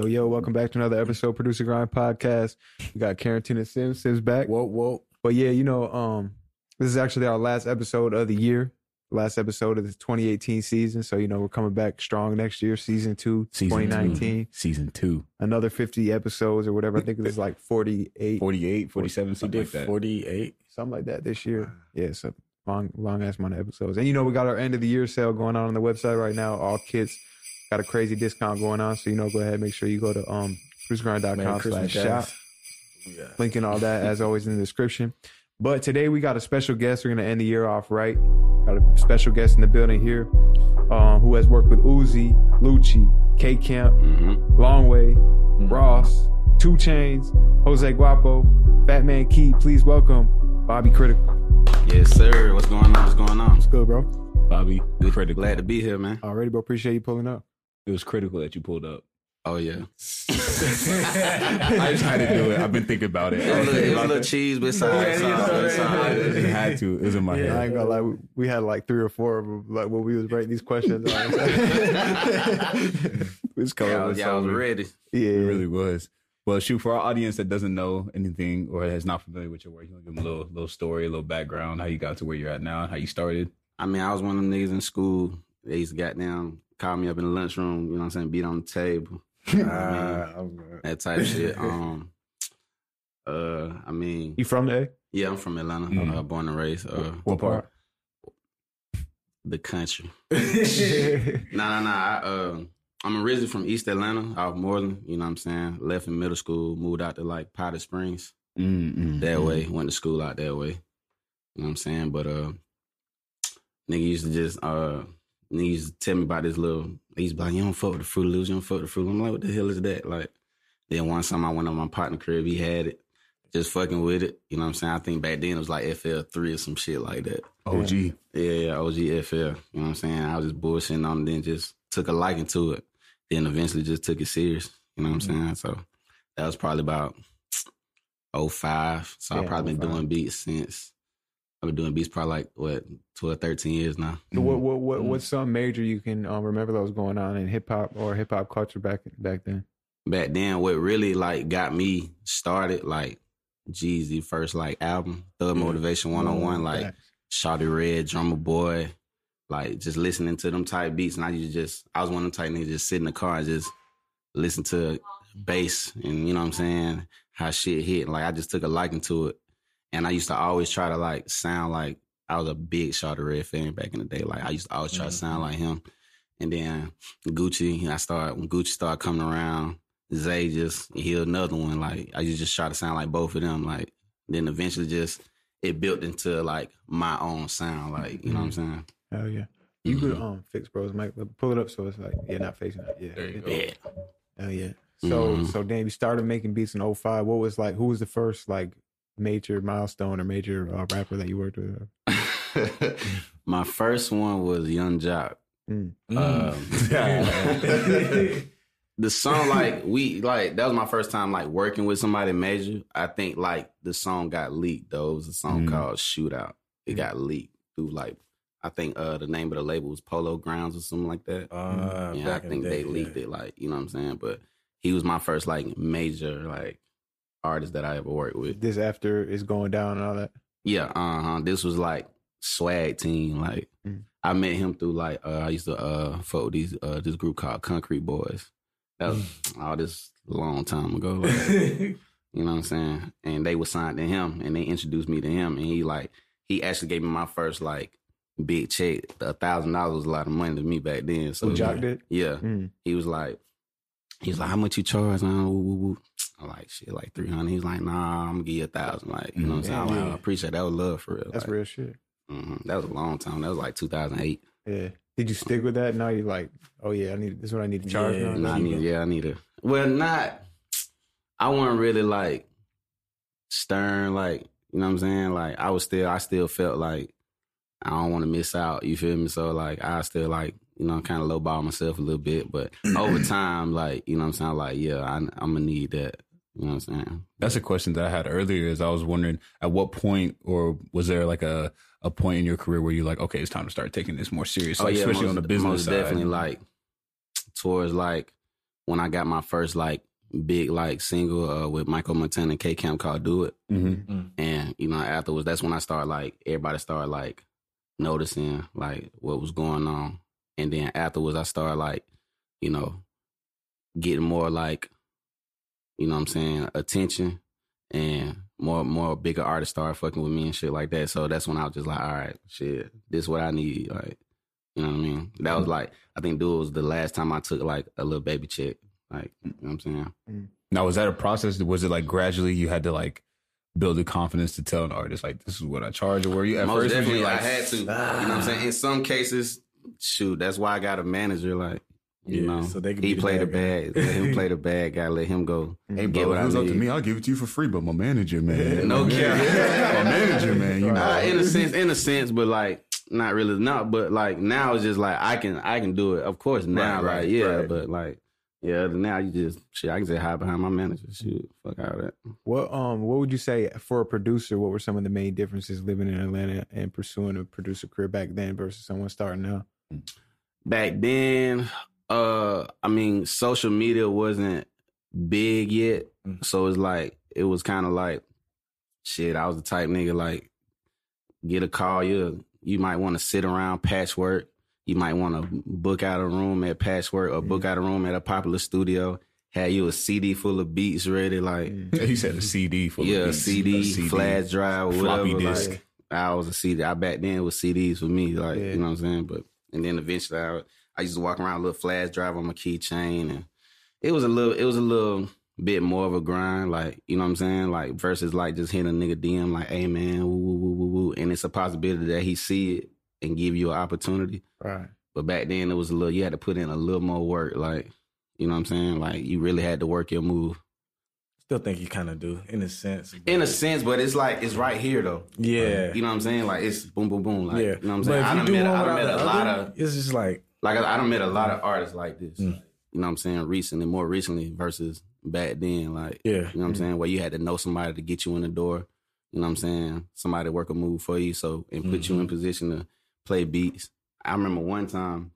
Yo, yo, welcome back to another episode, Producer Grind Podcast. We got Quarantina Sims, Sims back. Whoa, whoa. But yeah, you know, um, this is actually our last episode of the year, last episode of the 2018 season. So, you know, we're coming back strong next year, season two, Season 2019. two. Season two. Another 50 episodes or whatever. I think it was like 48, 48, 47, something like that. 48. something like that this year. Yeah, so long, long ass amount of episodes. And you know, we got our end of the year sale going on on the website right now. All kits got a crazy discount going on. So, you know, go ahead, make sure you go to um, Merry producergrind.com Christmas, slash shop. guys. Yeah. Link and all that, as always, in the description. But today we got a special guest. We're going to end the year off right. Got a special guest in the building here um, who has worked with Uzi, Lucci, K Camp, Mm-hmm. Longway, Ross, 2 Chainz, Jose Guapo, Batman Key. Please welcome Bobby Kritical. Yes, sir. What's going on? What's going on? What's good, bro? Bobby, Kritical. Glad to be here, man. Already, bro. Appreciate you pulling up. It was critical that you pulled up. Oh yeah. I just had to do it. I've been thinking about it. It was a little, it was a little cheese beside. Yeah, it's yeah, all good, yeah, it's all I had to. It was in my I head. ain't gonna lie, we, we had like three or four of them, like when we was writing these questions. we was coming Yeah, I was, with yeah, I was ready. Yeah, It really was. Well, shoot, for our audience that doesn't know anything or is not familiar with your work, you want to give them a little, little story, a little background, how you got to where you're at now, how you started. I mean, I was one of them niggas in school. They used to goddamn call me up in the lunchroom. You know what I'm saying? Beat on the table. I'm. That type of shit. Um. Uh. I mean, You from there? yeah, I'm from Atlanta. Mhm. Uh, born and raised. Uh, What part? the country. Nah, nah, nah. I, uh, I'm originally from East Atlanta, out of Moreland. You know what I'm saying? Left in middle school, moved out to like Powder Springs. Mm-mm. that way. Went to school out that way. You know what I'm saying? But uh nigga used to just uh nigga used to tell me about this little he's used to be like, You don't fuck with the Fruit Loops, you don't fuck with the Fruit Loops. I'm like, what the hell is that? Like then one time I went on my partner crib, he had it, just fucking with it. You know what I'm saying? I think back then it was like FL three or some shit like that. OG. Yeah, yeah, OG FL. You know what I'm saying? I was just bullshitting on it, then just took a liking to it. Then eventually just took it serious. You know what I'm mm-hmm. saying? So that was probably about 05. So Yeah, I've probably been oh doing beats since I've been doing beats probably like what, 12, 13 years now. So what what Mm-hmm. what what's some major you can um, remember that was going on in hip hop or hip hop culture back back then? Back then, what really like got me started, like Jeezy first like album, Thug Motivation 101, like Facts. Shawty Red, Drumma Boy, like just listening to them type beats. And I used to just, I was one of them type niggas just sit in the car and just listen to bass and you know what I'm saying, how shit hit. Like I just took a liking to it. And I used to always try to like sound like I was a big Shawty Red fan back in the day. Like I used to always try to sound like him. And then Gucci, I started, when Gucci started coming around, Zay just, he another one. Like I used to just try to sound like both of them. Like then eventually just, it built into like my own sound, like you know what I'm saying. Hell yeah. You could Mhm. um fix bros mic, but pull it up so it's like yeah, not facing it. Yeah. There you go. Yeah. Hell yeah. So Mhm. so damn, you started making beats in 05. What was like? Who was the first like major milestone or major uh, rapper that you worked with? my first one was Yung Joc. Mm. Um, the song like we like that was my first time like working with somebody major. I think like the song got leaked though. It was a song Mm. called Shootout. It got leaked through like I think uh the name of the label was Polo Grounds or something like that. Uh, yeah, I think the they leaked yeah. it like you know what I'm saying. But he was my first like major like artist that I ever worked with. This after is going down and all that. Yeah, uh huh. This was like swag team. Like Mm. I met him through like uh, I used to uh fuck with these uh this group called Concrete Boys. That was all this long time ago. Like, you know what I'm saying? And they were signed to him and they introduced me to him and he like he actually gave me my first like big check. A thousand dollars was a lot of money to me back then. So Who Joc did? yeah. Mm. He was like he was like, How much you charge? And I'm, like, shit, like three hundred. He's like, nah, I'm gonna give you a thousand. Like, you know what I'm saying? I'm like, I appreciate that. Was love for real. That's Like, real shit. Mhm. That was a long time. That was like 2008. Yeah. Did you stick with that? Now you like, oh yeah, I need this is what I need to charge Yeah, now. Nah, I need, yeah, I need to. Well, not. I wasn't really like stern, like you know what I'm saying. Like I was still, I still felt like I don't want to miss out. You feel me? So like I still like you know kind of lowball myself a little bit, but over time, like you know what I'm saying. Like yeah, I, I'm gonna need that. You know what I'm saying? That's a question that I had earlier. Is I was wondering at what point, or was there like a a point in your career where you're like, okay, it's time to start taking this more serious, like, especially most, on the business most side. definitely like towards like when I got my first like big like single uh, with Michael Montana and K Camp called "Do It," Mm-hmm. and you know afterwards that's when I started like everybody started like noticing like what was going on, and then afterwards I started like you know getting more like you know what I'm saying attention and more more bigger artists started fucking with me and shit like that. So that's when I was just like, all right, shit, this is what I need. Like, you know what I mean? That was mm. like, I think dude was the last time I took like a little baby check. Like, you know what I'm saying? Mm. Now, was that a process? Was it like gradually you had to like build the confidence to tell an artist like this is what I charge, or were you at Most first was you definitely, like I had to. You know what I'm ah. saying? In some cases, shoot, that's why I got a manager. Like, you Yeah, know, so they can he be the played the bad bad. Let him play the bad guy. Let him go. Hey, Get bro, what it was up to me, I'll give it to you for free. But my manager, man, No my cap. manager, my manager, man, you know. Uh, in a sense, in a sense, but like not really, not. But like now, it's just like I can, I can do it. Of course, now, Right, right, yeah, right. but like yeah, now you just shit. I can say hide behind my manager. Shoot, fuck out of that. What um what would you say for a producer? What were some of the main differences living in Atlanta and pursuing a producer career back then versus someone starting now? back then uh i mean social media wasn't big yet Mm. so it's like it was kind of like shit i was the type nigga like get a call you you might want to sit around Patchwerk you might want to book out a room at Patchwerk or book out a room at a popular studio had you a cd full of beats ready like he said a CD for yeah, a CD, flash drive, floppy whatever. disk. Like, I was a CD. I back then was CDs for me, like Yeah. you know what I'm saying. But and then eventually, I, I used to walk around a little flash drive on my keychain, and it was a little, it was a little bit more of a grind, like you know what I'm saying, like versus like just hitting a nigga DM like, hey man, woo woo woo woo woo, and it's a possibility that he see it and give you an opportunity. Right. But back then it was a little, you had to put in a little more work, like you know what I'm saying, like you really had to work your move. Still think you kind of do in a sense. In a sense, but it's like it's right here though. yeah, You know what I'm saying? Like it's boom, boom, boom. Like yeah. you know what I'm saying? I done do met, I done met a the lot other, of It's just like like I, I done met a lot of artists like this. Mm. Like, you know what I'm saying? Recently, more recently versus back then. Like yeah, you know what I'm saying? Where you had to know somebody to get you in the door. You know what I'm saying? Somebody to work a move for you, so and put you in position to play beats. I remember one time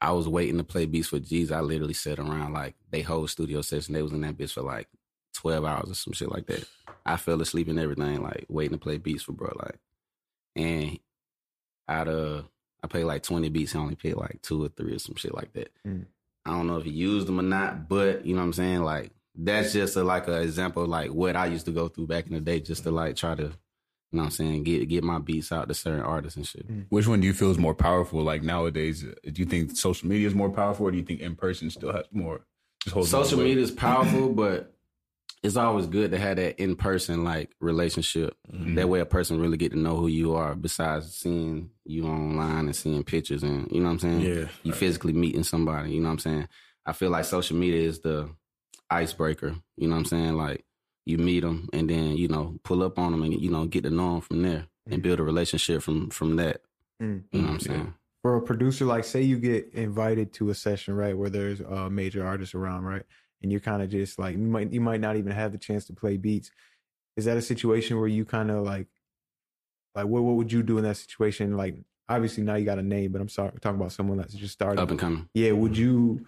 I was waiting to play beats for G's. I literally sat around like they whole studio session. They was in that bitch for like twelve hours or some shit like that. I fell asleep and everything, like waiting to play beats for bro. Like, and out of I played like twenty beats, I only played like two or three or some shit like that. Mm. I don't know if he used them or not, but you know what I'm saying. Like that's just a, like an example of like what I used to go through back in the day, just to like try to, you know what I'm saying, get get my beats out to certain artists and shit. Which one do you feel is more powerful? Like nowadays, uh, do you think social media is more powerful, or do you think in person still has more? Social media is powerful, but it's always good to have that in person like relationship. Mhm. That way, a person really get to know who you are. Besides seeing you online and seeing pictures, and you know what I'm saying. yeah. You physically meeting somebody. You know what I'm saying. I feel like social media is the icebreaker. You know what I'm saying. Like you meet them and then you know pull up on them and you know get to know them from there and build a relationship from from that. Mm. You know what I'm Yeah. saying. For a producer, like say you get invited to a session, right, where there's uh, major artists around, right, and you're kind of just like you might you might not even have the chance to play beats. Is that a situation where you kind of like, like what what would you do in that situation? Like obviously now you got a name, but I'm sorry talking about someone that's just starting. Up and coming. yeah, would you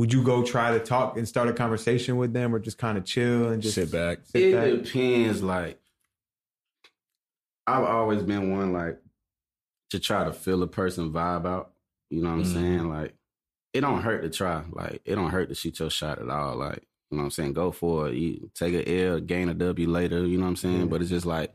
would you go try to talk and start a conversation with them, or just kind of chill and just sit back. sit it back? depends. Like I've always been one like to try to feel a person vibe out. You know what I'm Mhm. saying? Like it don't hurt to try. Like it don't hurt to shoot your shot at all. Like you know what I'm saying? Go for it. You take a L, gain a W later. You know what I'm saying? Yeah. But it's just like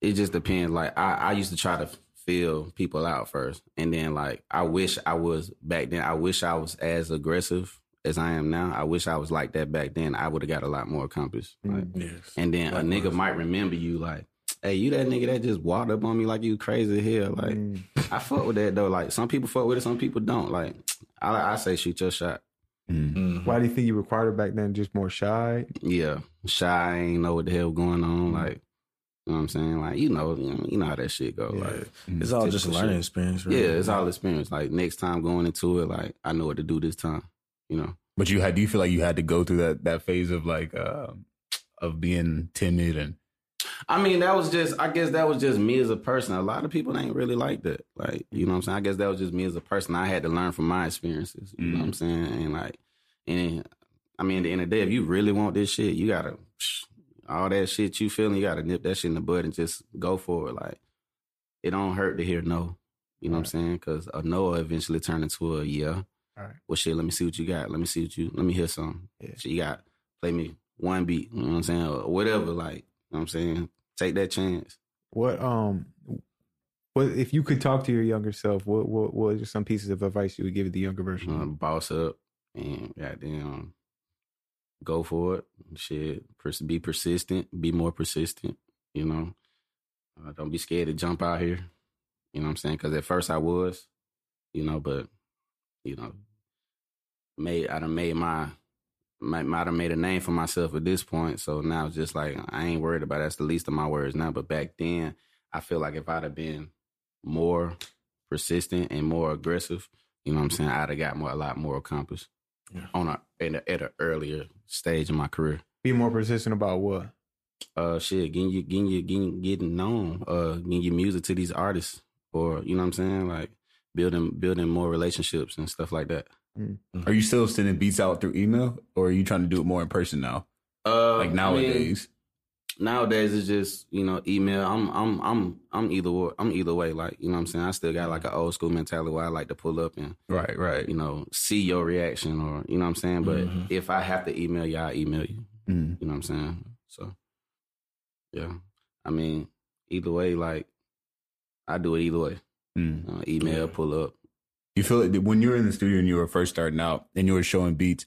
it just depends. Like I, I used to try to feel people out first, and then like I wish I was back then. I wish I was as aggressive as I am now. I wish I was like that back then. I would have got a lot more accomplished. Like, Yes. and then a nigga Likewise. might remember you like, hey, you that nigga that just walked up on me like you crazy here. Like Mm. I fuck with that though. Like some people fuck with it, some people don't. Like I, I say shoot your shot. Mm. Mhm. Why do you think you required it back then? Just more shy? Yeah, shy, ain't know what the hell going on. Like you know what I'm saying? Like you know, you know, how that shit go. Yeah. Like It's all just a learning shit. experience. Right? yeah, it's all experience. Like next time going into it, like I know what to do this time. You know. But you had, do you feel like you had to go through that that phase of like uh, of being timid and I mean, that was just, I guess that was just me as a person. A lot of people ain't really like that. Like, you know what I'm saying? I guess that was just me as a person. I had to learn from my experiences. You know what I'm saying? And like, and I mean, at the end of the day, if you really want this shit, you gotta, all that shit you feeling, you gotta nip that shit in the bud and just go for it. Like, it don't hurt to hear no. You know what I'm saying? Because a no will eventually turn into a yeah. All right. Well, shit, let me see what you got. Let me see what you, let me hear something. Yeah. Shit, you got, play me one beat. You know what I'm saying? Or whatever. Like, you know what I'm saying? Take that chance. What um, what if you could talk to your younger self? What what what are some pieces of advice you would give the younger version? Uh, boss up and goddamn go for it. Shit, be persistent. Be more persistent. You know, uh, don't be scared to jump out here. You know what I'm saying? Because at first I was, you know, but you know, made I done made my might might have made a name for myself at this point. So now it's just like I ain't worried about it. that's the least of my worries now. But back then, I feel like if I'd have been more persistent and more aggressive, you know what I'm saying, I'd have got more a lot more accomplished Yeah. on a at, a at an earlier stage in my career. Be more persistent about what? Uh, shit, getting you getting you getting getting known, uh, getting your music to these artists, or you know what I'm saying, like building building more relationships and stuff like that. Are you still sending beats out through email, or are you trying to do it more in person now? Uh, Like I mean, nowadays, nowadays it's just you know email. I'm I'm I'm I'm either way. I'm either way. Like you know what I'm saying. I still got like an old school mentality where I like to pull up and right, right. you know see your reaction or you know what I'm saying. But Mhm. if I have to email you, I email you. Mm. You know what I'm saying. So yeah, I mean either way, like I do it either way. Mm. Uh, email, pull up. You feel it when you were in the studio and you were first starting out and you were showing beats.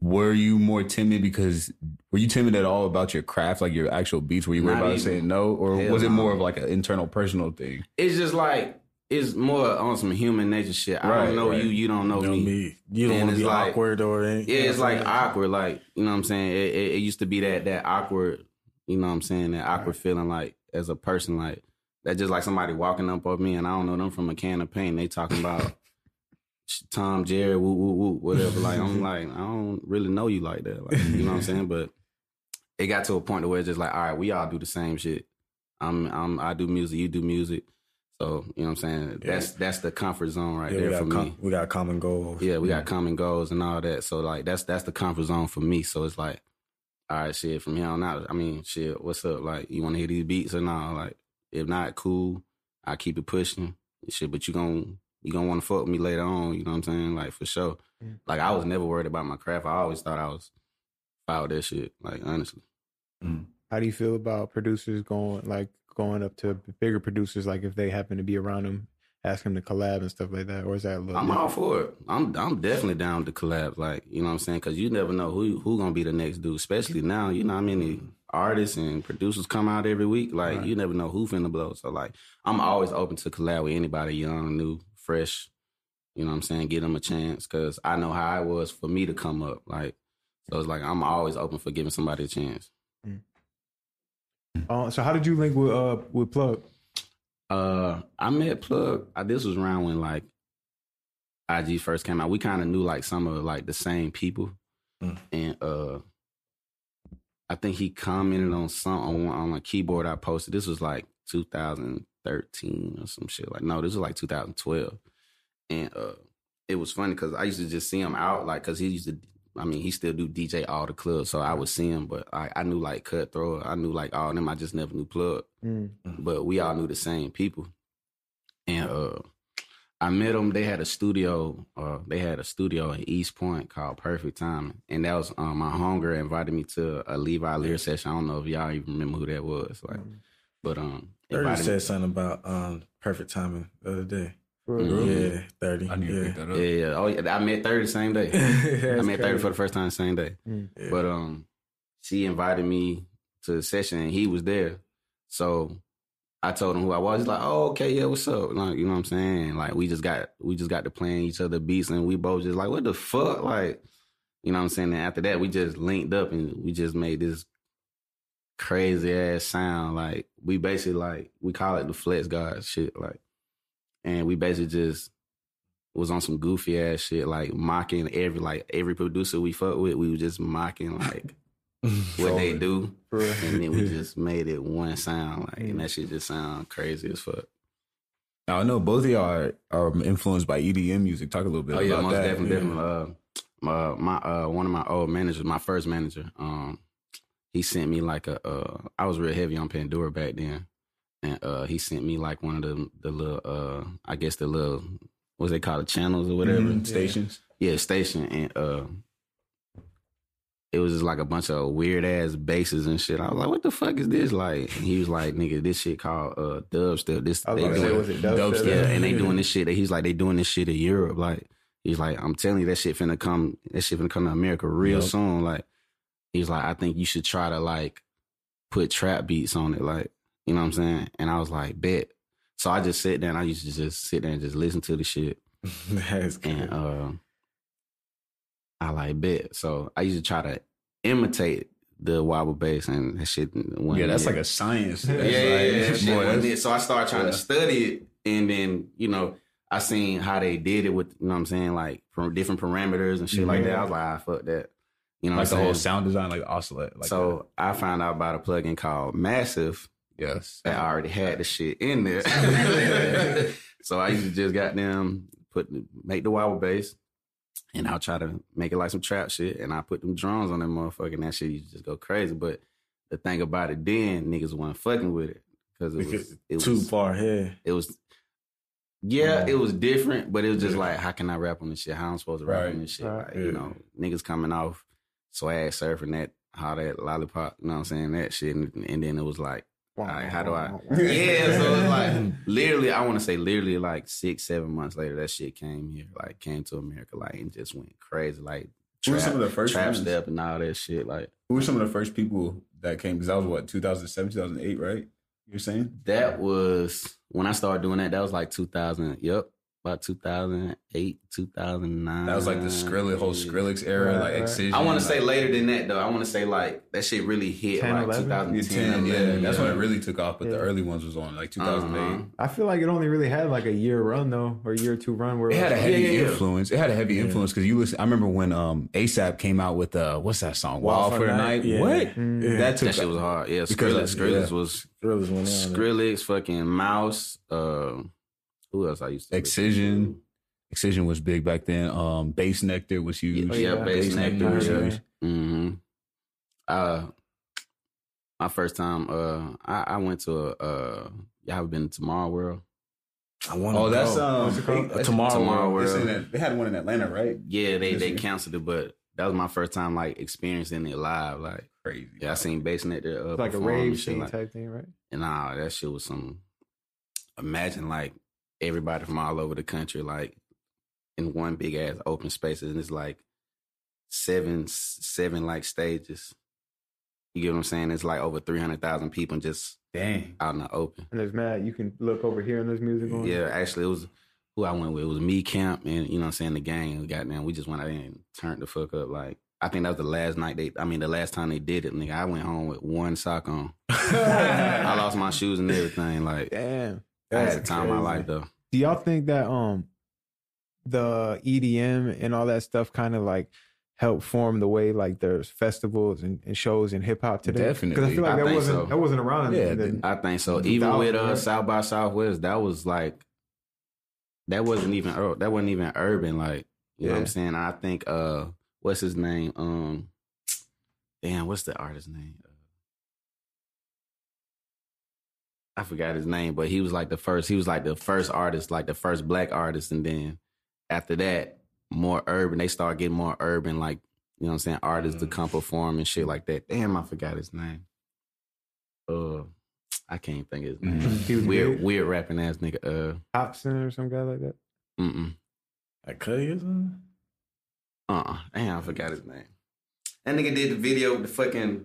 Were you more timid because were you timid at all about your craft, like your actual beats? Were you worried Not about even. saying no, or Hell was it no. more of like an internal, personal thing? It's just like it's more on some human nature shit. I Right, don't know right. you, you don't know, You know me. me. You don't And want to it's be like- awkward or anything. Yeah, it's like awkward. Like you know what I'm saying. It, it, it used to be that that awkward. You know what I'm saying. That awkward feeling like as a person like that. Just like somebody walking up on me and I don't know them from a can of paint. They talking about Tom Jerry, woo woo woo, whatever. Like I'm like I don't really know you like that. Like, you know what I'm saying. But it got to a point to where it's just like all right, we all do the same shit. I'm I'm I do music, you do music. So you know what I'm saying. Yeah. That's that's the comfort zone right yeah, there for got me. com- we got common goals. Yeah, we got common goals and all that. So like that's that's the comfort zone for me. So it's like, all right, shit, from here on out, I mean, shit, what's up? Like, you wanna hear these beats or not? Like, if not, cool. I keep it pushing. Shit, but you gon' you gonna wanna fuck with me later on, you know what I'm saying? Like for sure. Mm. Like I was never worried about my craft. I always thought I was about that shit. Like honestly. How do you feel about producers going like going up to bigger producers, like if they happen to be around them, ask them to collab and stuff like that, or is that a little? I'm all for it. I'm I'm definitely down to collab. Like you know what I'm saying? Because you never know who who gonna be the next dude. Especially now, you know how many artists and producers come out every week. Like Right. you never know who finna blow. So like I'm always open to collab with anybody young, new, fresh. You know what I'm saying? Give them a chance because I know how it was for me to come up. Like so, it's like I'm always open for giving somebody a chance. Uh, so how did you link with uh with Plug? Uh, I met Plug. I, this was around when like IG first came out. We kind of knew like some of like the same people, Mm. and uh, I think he commented on some on, on a keyboard I posted. This was like 2013 or some shit. Like no, this was like 2012, and uh, it was funny because I used to just see him out like because he used to. I mean, he still do DJ all the clubs, so I would see him, but I, I knew like Cutthroat, I knew like all them. I just never knew Plug Mm. but we all knew the same people. And uh I met them. They had a studio. Uh, they had a studio in East Point called Perfect Timing, and that was um, my hunger invited me to a Levi Lear session. I don't know if y'all even remember who that was, like, but um, Thirty said something about um perfect timing the other day. For real? Mhm. Yeah, thirty. I need to pick that up. yeah, yeah. Oh, yeah. I met thirty the same day. I met thirty for the first time the same day. Mm. Yeah. But um, she invited me to the session, and he was there. So I told him who I was. He's like, "Oh, okay, yeah, what's up?" Like, you know what I'm saying? Like, we just got we just got to playing each other beats, and we both just like, "What the fuck?" Like, you know what I'm saying? And after that, we just linked up, and we just made this crazy ass sound. Like, we basically like we call it the Flex God shit. Like, and we basically just was on some goofy ass shit, like mocking every like every producer we fuck with. We was just mocking like what they do, and then we just made it one sound, like, and that shit just sound crazy as fuck. Now, I know both of y'all are, are influenced by EDM music. Talk a little bit Oh yeah, most that. definitely, definitely. Uh, my my uh, one of my old managers, my first manager, um, he sent me like a. Uh, I was real heavy on Pandora back then, and uh, he sent me like one of the the little, uh, I guess the little, what's they call the channels or whatever. Mhm, Stations. Yeah, station, and uh, it was just like a bunch of weird ass basses and shit. I was like, "What the fuck is this?" Like, and he was like, "Nigga, this shit called uh, dubstep. This I was they about say, doing- was it Dubstep. dubstep? yeah, and they doing this shit. That he's like, they doing this shit in Europe. Like, he's like, I'm telling you, that shit finna come. That shit finna come to America real Yep. soon. Like, he's like, I think you should try to like put trap beats on it. Like, you know what I'm saying? And I was like, bet. So I just sit there and I used to just sit there and just listen to the shit. That's good. And uh, I like bet. So I used to try to imitate the wobble bass and that shit. Yeah, that's it. like a science. Yeah, yeah, like- yeah, that shit boy, that's- So I started trying yeah. to study it, and then you know I seen how they did it with you know what I'm saying like from different parameters and shit like that. I was like, ah, fuck that. You know, like what the I'm whole sound design, like oscillate. Like so I found out about a plugin called Massive yes, that already had the shit in there. so I used to just got them put make the wobble bass. And I'll try to make it like some trap shit, and I put them drums on that motherfucker, and that shit used to just go crazy. But the thing about it then, niggas wasn't fucking with it because it was it Too was far ahead. it was yeah, Mm. it was different, but it was just Yeah. like, how can I rap on this shit? How I'm supposed to rap Right. on this shit? Right. Like, Yeah. you know, niggas coming off swag surfing that, how that lollipop, you know what I'm saying? That shit. And, and then it was like, how do I- yeah, so it's like literally, I want to say literally like six, seven months later, that shit came here, like came to America, like and just went crazy, like Who were trap, some of the first trap ones? step and all that shit. Like Who were some of the first people that came? Because that was what 2007, 2008, right? You're saying? that was when I started doing that. That was like 2000. Yep, about 2008, 2009. That was like the Skrillex whole Skrillex era, Right, like right. Excision. I want to say later than that though. I want to say like that shit really hit 10, like 11? 2010. Yeah, 10, yeah, 11, that's yeah. when it really took off. But the early ones was on like 2008. Uh-huh. I feel like it only really had like a year run though, or a year or two run where It had a was heavy Yeah, yeah, yeah. influence. It had a heavy Yeah. influence because you listen. I remember when um ASAP came out with uh what's that song? Wild, for the night. Yeah. What? Mm. Yeah. That took That shit was hard. Yeah, Skrillex, of- Skrillex yeah. was Thrillers. Skrillex, fucking Mouse. Uh, who else I used to? Excision. to? Excision was big back then. Um, Bassnectar was huge. Oh, yeah, Yeah, Bass Bassnectar was Nectar, huge. Mm-hmm. Uh, my first time, uh, I, I went to a, uh, y'all ever been to Tomorrow World? I want Oh, that's go. um What's it Tomorrow Tomorrow World. it's World. in that- they had one in Atlanta, right? Yeah, they they canceled it, but that was my first time like experiencing it live. Like, Crazy. yeah, I seen Bassnectar uh, It's like a rave and scene like- type thing, right? And nah, that shit was some. Imagine like everybody from all over the country, like in one big ass open spaces, and it's like seven, seven like stages. You get what I'm saying? It's like over three hundred thousand people just Dang. out in the open. And there's mad. You can look over here and there's music on. Yeah, actually, it was who I went with. It was me, Camp, and you know what I'm saying the gang. We got down. We just went out there and turned the fuck up. Like I think that was the last night they. I mean, the last time they did it, nigga. I went home with one sock on. I lost my shoes and everything. Like Damn. I had That's the time of my life though. Do y'all think that um the EDM and all that stuff kind of like help form the way like there's festivals and, and shows in hip hop today? Because I Definitely. feel like I that think wasn't so. that wasn't around. Yeah, the- I think so. Even with uh? South by Southwest, that was like that wasn't even that wasn't even urban. Like you know what I'm saying. I think uh, what's his name? Um, damn, what's the artist's name? I forgot his name, but he was like the first. He was like the first artist, like the first black artist, and then after that, more urban. They started getting more urban, like you know what I'm saying, artists to Mm. come perform and shit like that. Damn, I forgot his name. Uh, I can't think of his name. He was Weird, weird. weird rapping ass nigga. Uh, Hobson or some guy like that. Mm mm Like Cuddy or something? uh, uh damn, I forgot his name. That nigga did the video with the fucking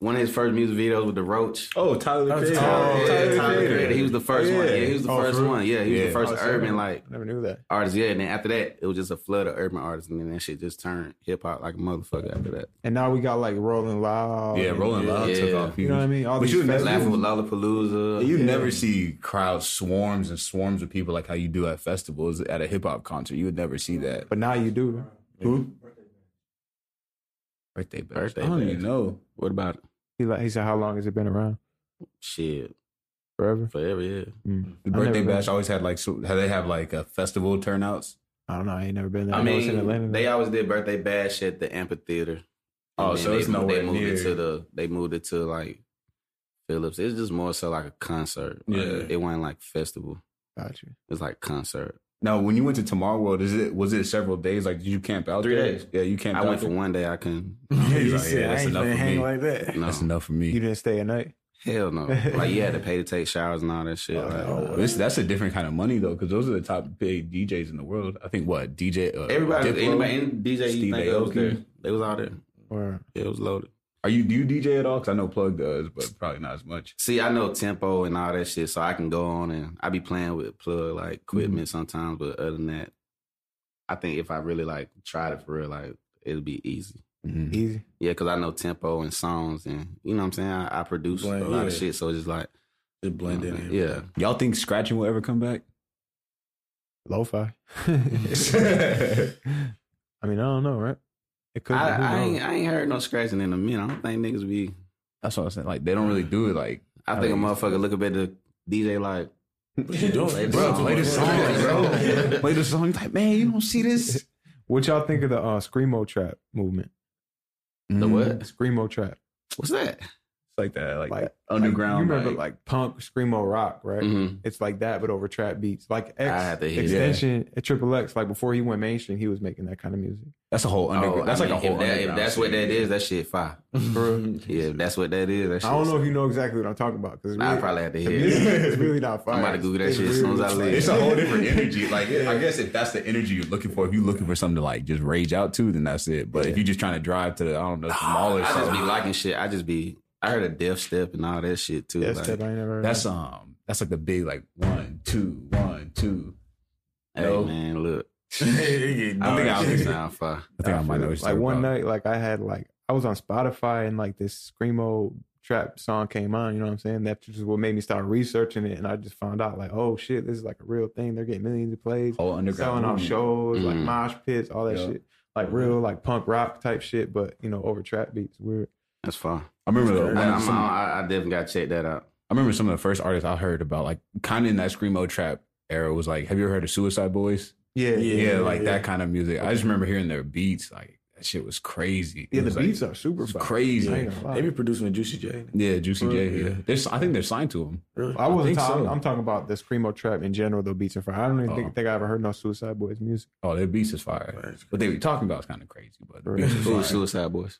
one of his first music videos with the roach. Oh, Tyler the Oh, Creator. Tyler- yeah, Tyler, Tyler the Creator. Creator. He was the first Oh, one. yeah. Yeah, he was the Oh, first one. Yeah, he was the first Oh, urban like never knew that. artist. Yeah, and then after that, it was just a flood of urban artists, and then that shit just turned hip hop like a motherfucker after that. And now we got like Rolling Loud. Yeah, Rolling Loud Yeah. took off. You know what I mean? All But these you would never- festivals. Laughing with Lollapalooza. You Yeah. never see crowds swarms and swarms of people like how you do at festivals at a hip hop concert. You would never see that. But now you do. Who? Birthday bash. Birthday I don't even know. What about it? He like he said, how long has it been around? Shit, Forever. forever, yeah. Mm. The birthday bash been. always had like so, how they have like a festival turnouts. I don't know. I ain't never been there. I know it's in mean, Atlanta. they always did birthday bash at the amphitheater. Oh, so it's they, moved- nowhere They moved it to the. They moved it to like Philips. It's just more so like a concert. Like, Yeah. it wasn't like festival. got you. It's like concert. Now, when you went to Tomorrow World, is it was it several days? Like, did you camp out Three there? days. Yeah, you camped out. I out went for there? one day. I couldn't. He's You like, said, yeah, I that's ain't enough for hang me. like that. No, That's enough for me. You didn't stay at night. hell no. like you had to pay to take showers and all that shit. like, Oh, This, that's a different kind of money though, because those are the top big DJs in the world. I think what DJ uh, Everybody, Diplo? anybody, any DJ you think of was there. They was out there. Or Yeah, it was loaded. Are you do you DJ at all? Because I know Plug does, but probably not as much. See, I know tempo and all that shit, so I can go on and I be playing with plug like equipment sometimes. But other than that, I think if I really like tried it for real, like it'll be easy. Mhm. easy. Yeah, because I know tempo and songs, and you know what I'm saying. I, I produce Blend, a lot of shit, so it's just like it blend in. and Yeah, Y'all think scratching will ever come back? Lo-fi. I mean, I don't know, right? It could. I, I ain't I ain't heard no scratching in a minute. I don't think niggas be. That's what I'm saying. Like they don't really do it. Like I how think a they used to. motherfucker look up at the DJ like, What you doing? Bro, play the song, bro. play the song. Like, man, you don't see this. What y'all think of the uh, screamo trap movement? The Mm. what? Screamo trap, what's that? It's like that, like, like that underground. Like, you remember like, like punk screamo rock, right? Mhm. It's like that, but over trap beats. Like X I had to hear extension at Triple X. Like before he went mainstream, he was making that kind of music. that's a whole underground. Oh, that's I like mean, a whole. If, that, if underground that's what that shit. is, that shit fire. For real. Yeah, if that's what that is. That shit I don't know if you know exactly what I'm talking about because Nah, I probably have to hear it. It's really not fire. I'm about to Google that It's shit as soon as I leave. It's a whole different energy. Like I guess if that's the energy you're looking for, if you're looking for something to like just rage out to, then that's it. But if you're just trying to drive to the I don't know smaller I just be liking shit. I just be. I heard a death step and all that shit too. Yes, like, step I ain't never heard that's of. um that's like the big like one two one two. hey No. man, look. I think I'll shit listen. sound fire. I think I might know. what you're Like one about. night, like I had like I was on Spotify and like this screamo trap song came on. You know what I'm saying? That just what made me start researching it, and I just found out like, oh shit, this is like a real thing. They're getting millions of plays, whole underground selling out movement. shows, like Mhm. mosh pits, all that Yeah. shit. Like real like punk rock type shit, but you know over trap beats. Weird. That's fine. I remember the, I, I'm, some, I, I definitely got to check that out. I remember some of the first artists I heard about, like kind of in that screamo trap era, was like, have you ever heard of Suicide Boys? Yeah, Yeah, Yeah, like yeah. that kind of music. I just remember hearing their beats. Like that shit was crazy. Yeah, It the was, like, beats are super it's fire. crazy. I ain't gonna lie. They be producing with Juicy J. Yeah, Juicy J. Yeah. Yeah, There's, I think they're signed to him. Really? I wasn't think talking. so. I'm talking about the screamo trap in general. The beats are fire. I don't even Oh. think, think I ever heard no Suicide Boys music. Oh, their beats is fire. Right. What they were talking about is kind of crazy, but the Right. beats is Who fire. was Suicide Boys?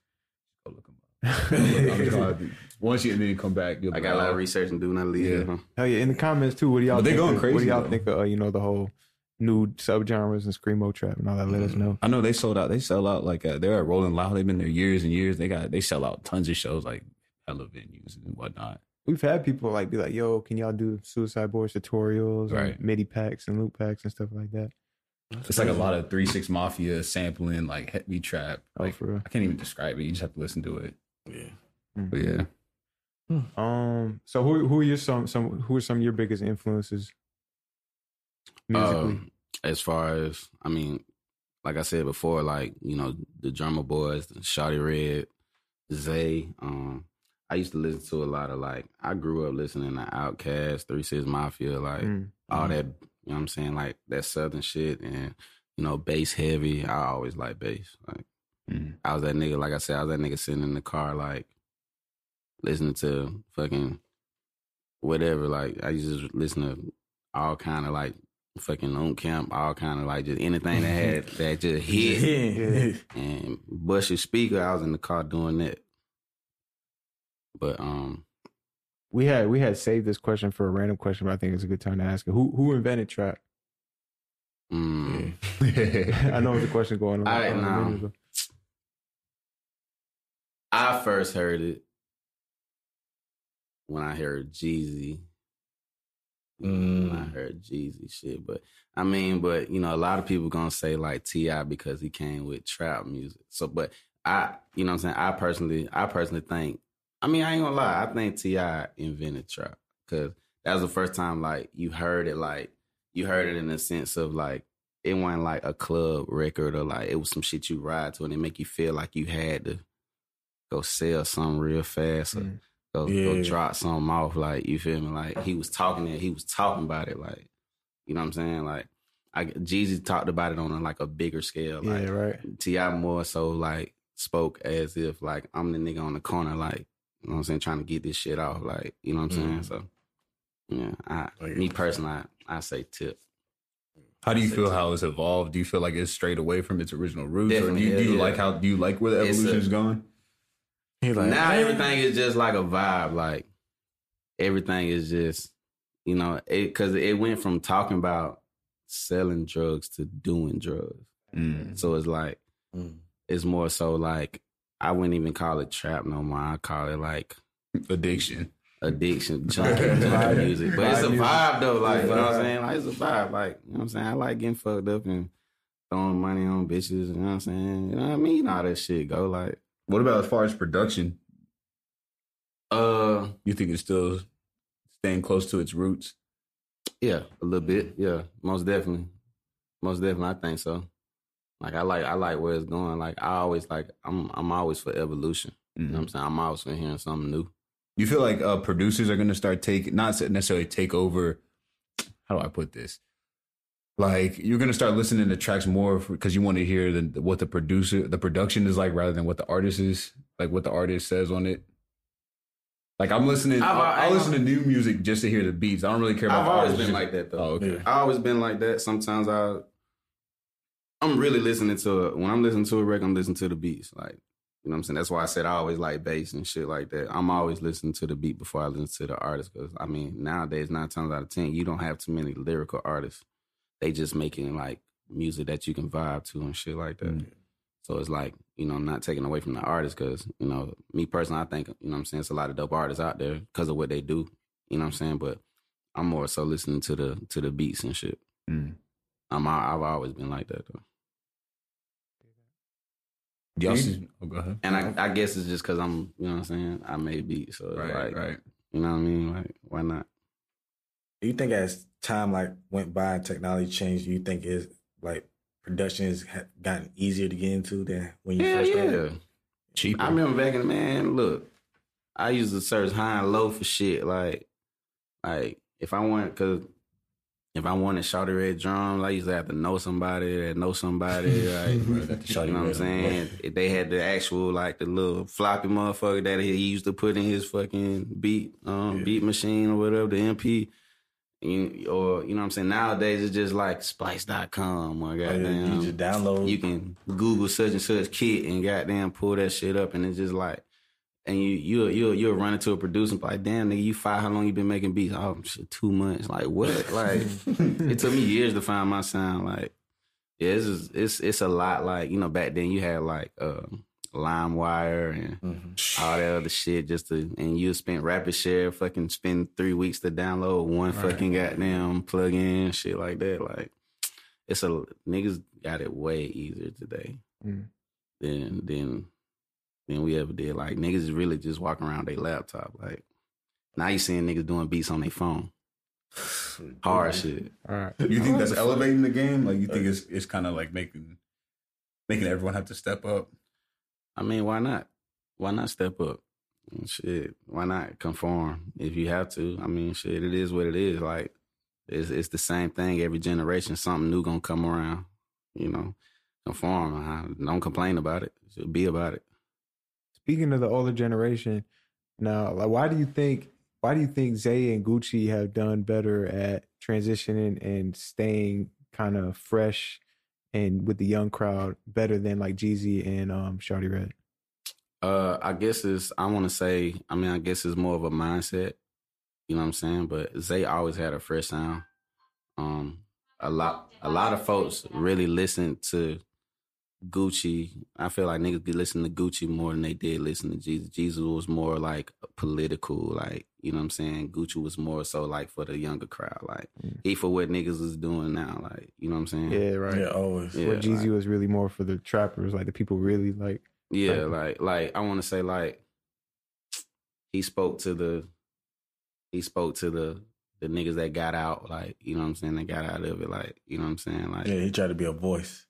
Go look 'em up. I'm just gonna Once you and then you come back, you'll I got a lot of research and do not leave. Yeah. Huh? Hell yeah! In the comments too. What do y'all? But they think going of- What do y'all though. think of uh, you know the whole new subgenres and screamo trap and all that? Let us know. I know they sold out. They sell out like uh, they're at Rolling Loud. They've been there years and years. They got they sell out tons of shows like hella venues and whatnot. We've had people like be like, "Yo, can y'all do Suicide Boys tutorials, Right. and MIDI packs and loop packs and stuff like that?" It's like a lot of Three Six Mafia sampling, like heavy trap. Oh, Like for real. I can't even describe it. You just have to listen to it. Yeah. But yeah, Um. So who who are your some some who are some of your biggest influences musically? Um, as far as I mean, like I said before, like you know the Drumma Boys, the Shawty Red, Zay. Um, I used to listen to a lot of like I grew up listening to Outkast, Three Six Mafia, like Mm. all that. You know what I'm saying? Like that southern shit and you know bass heavy. I always like bass. Like Mhm. I was that nigga. Like I said, I was that nigga sitting in the car like listening to fucking whatever. Like I used to just listen to all kind of like fucking on camp, all kind of like just anything that had that just hit Yeah. and your speaker. I was in the car doing that. But um, We had we had saved this question for a random question, but I think it's a good time to ask it. Who who invented trap? mm, I know a question going on. I- no. I first heard it when I heard Jeezy. When I Mm. heard Jeezy shit, but I mean, but you know, a lot of people gonna say like T.I. because he came with trap music. So, but I, you know, what I'm saying, I personally, I personally think, I mean, I ain't gonna lie, I think T.I. invented trap because that was the first time like you heard it, like you heard it in the sense of like it wasn't like a club record or like it was some shit you ride to and it make you feel like you had to go sell something real fast or Mm. go Yeah. go drop something off. Like you feel me? Like he was talking it, he was talking about it. Like you know what I'm saying? Like I Jeezy talked about it on a, like a bigger scale. Like yeah, right. T.I. more so like spoke as if like I'm the nigga on the corner. Like you know what I'm saying, trying to get this shit off. Like you know what I'm saying? Mhm. So yeah, I Okay. me personally, I, I say tip. How do you feel how it's evolved? Do you feel like it's strayed away from its original roots, or do Definitely, you, do you yeah. like how do you like where the evolution a- is going? He like now "Man." everything is just like a vibe. Like everything is just, you know, it because it went from talking about selling drugs to doing drugs. Mm. So it's like Mm. it's more so like I wouldn't even call it trap no more. I call it like Addiction. addiction, junkie, Vibe. junkie music. But it's a Vibe though. Like you know what I'm saying? Like it's a vibe. Like you know what I'm saying? I like getting fucked up and throwing money on bitches. You know what I'm saying? You know what I mean? All know that shit go. Like What about as far as production? uh. You think it's still staying close to its roots? Yeah, a little bit. Yeah, most definitely, most definitely. I think so. Like I like I like where it's going. Like I always like I'm I'm always for evolution. You know what I'm saying? I'm always for hearing something new. You feel like uh, producers are going to start taking not necessarily take over. How do I put this? Like you're going to start listening to tracks more because you want to hear the, what the producer, the production is like, rather than what the artist is like, what the artist says on it. Like I'm listening, I've- I- I'll listen to new music just to hear the beats. I don't really care about. I've always been like that though. Oh, okay. Yeah. I always been like that. Sometimes I, I'm really listening to it. When I'm listening to a record, I'm listening to the beats. Like, you know what I'm saying? That's why I said I always like bass and shit like that. I'm always listening to the beat before I listen to the artist. Because, I mean, nowadays, nine times out of 10, you don't have too many lyrical artists. They just making like music that you can vibe to and shit like that. Mm. So it's like, you know, I'm not taking away from the artist because, you know, me personally, I think, you know what I'm saying, it's a lot of dope artists out there because of what they do. You know what I'm saying? But I'm more so listening to the to the beats and shit. Mm. I'm I've always been like that though. Y'all see- oh, go ahead. And I, I guess it's just because I'm, you know what I'm saying, I made beats. So it's Right, like, right. you know what I mean? Like, why not? Do you think as time like went by and technology changed, do you think is like production has gotten easier to get into than when you Yeah, first yeah. started? Cheaper. I remember back in the man, look, I used to search high and low for shit. Like, like if I want, cause if I wanted Shawty Red drums, I used to have to know somebody that know somebody. Like, Right, that the you know what I'm saying? If they had the actual like the little floppy motherfucker that he used to put in his fucking beat um, Yeah. beat machine or whatever, the MP. You, or you know what I'm saying? Nowadays it's just like Splice.com or Oh, goddamn. you just download. You can Google such and such kit and goddamn pull that shit up, and it's just like, and you you you you'll run into a producer and be like, damn nigga, you five, how long you been making beats? Oh, shit, two months. Like what? Like it took me years to find my sound. Like yeah, it's it's it's a lot. Like you know, back then you had like uh, LimeWire and Mhm. all that other shit just to, and you spent Rapid Share, fucking spend three weeks to download one Right. fucking goddamn plug in, shit like that. Like, it's a, niggas got it way easier today Mm. than, than, than we ever did. Like, niggas is really just walking around their laptop. Like, now you seeing niggas doing beats on their phone. Hard shit. All right. You think that's elevating the game? Like you think it's it's kind of like making making everyone have to step up? I mean, why not? Why not step up? Shit, why not conform if you have to? I mean, shit, it is what it is. Like, it's it's the same thing every generation. Something new gonna come around. You know, conform. Don't complain about it. Be about it. Speaking of the older generation, now, like, why do you think why do you think Zay and Gucci have done better at transitioning and staying kind of fresh and with the young crowd better than like Jeezy and um Shawty Red? Uh, I guess it's. I want to say. I mean, I guess it's more of a mindset. You know what I'm saying? But Zay always had a fresh sound. Um, a lot, a lot of folks really listen to Gucci. I feel like niggas be listening to Gucci more than they did listen to Jeezy. Jeezy was more like political, like you know what I'm saying. Gucci was more so like for the younger crowd, like Mm. he for what niggas is doing now, like you know what I'm saying. Yeah, right. Yeah, always. Yeah. Where Jeezy like- was really more for the trappers, like the people really like. Yeah, Like- like like I want to say like he spoke to the he spoke to the the niggas that got out, like you know what I'm saying, they got out of it, like you know what I'm saying, like Yeah, yeah. he tried to be a voice.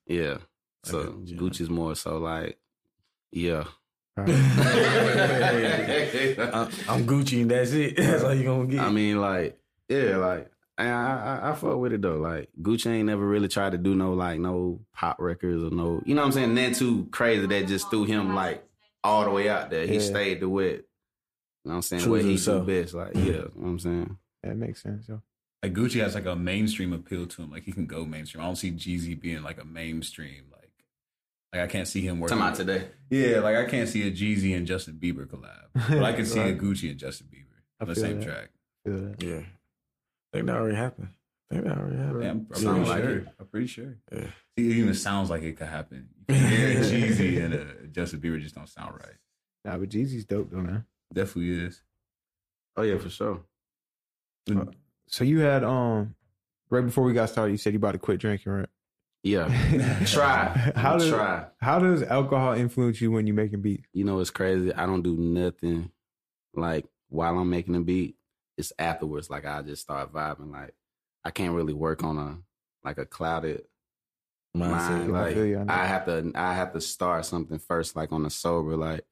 So Like a- yeah. Gucci's more so like yeah, All right. I'm, I'm Gucci and that's it. That's all you gonna get. I mean, like, yeah, like, I, I, I- I fuck with it though. Like, Gucci ain't never really tried to do no like no pop records or no, you know what I'm saying? Nothing too crazy that just threw him like all the way out there. He Yeah. stayed to what, you know what I'm saying? True what he himself. do best. Like, yeah, you know what I'm saying? that makes sense. Yo. Like Gucci has like a mainstream appeal to him. Like he can go mainstream. I don't see Jeezy being like a mainstream. Like, like I can't see him working. Talking about today. Yeah, like I can't see a Jeezy and Justin Bieber collab, but I can see a Right. Gucci and Justin Bieber on the same that. track. Feel yeah, I think that already happened. I think that already happened. Yeah, I'm, I'm pretty like sure. it. I'm pretty sure. Yeah. See, it even sounds like it could happen. You can hear Jeezy and uh, Justin Bieber just don't sound right. Nah, but Jeezy's dope though, man. Definitely is. Oh yeah, for sure. Uh, So you had um right before we got started, you said you about to quit drinking, right? Yeah. try. How How does try. how does alcohol influence you when you making beats? You know it's crazy. I don't do nothing like while I'm making a beat. It's afterwards. Like I just start vibing. Like I can't really work on a like a clouded Mindset. mind. I Like feel you on. I have to I have to start something first, like on the sober, like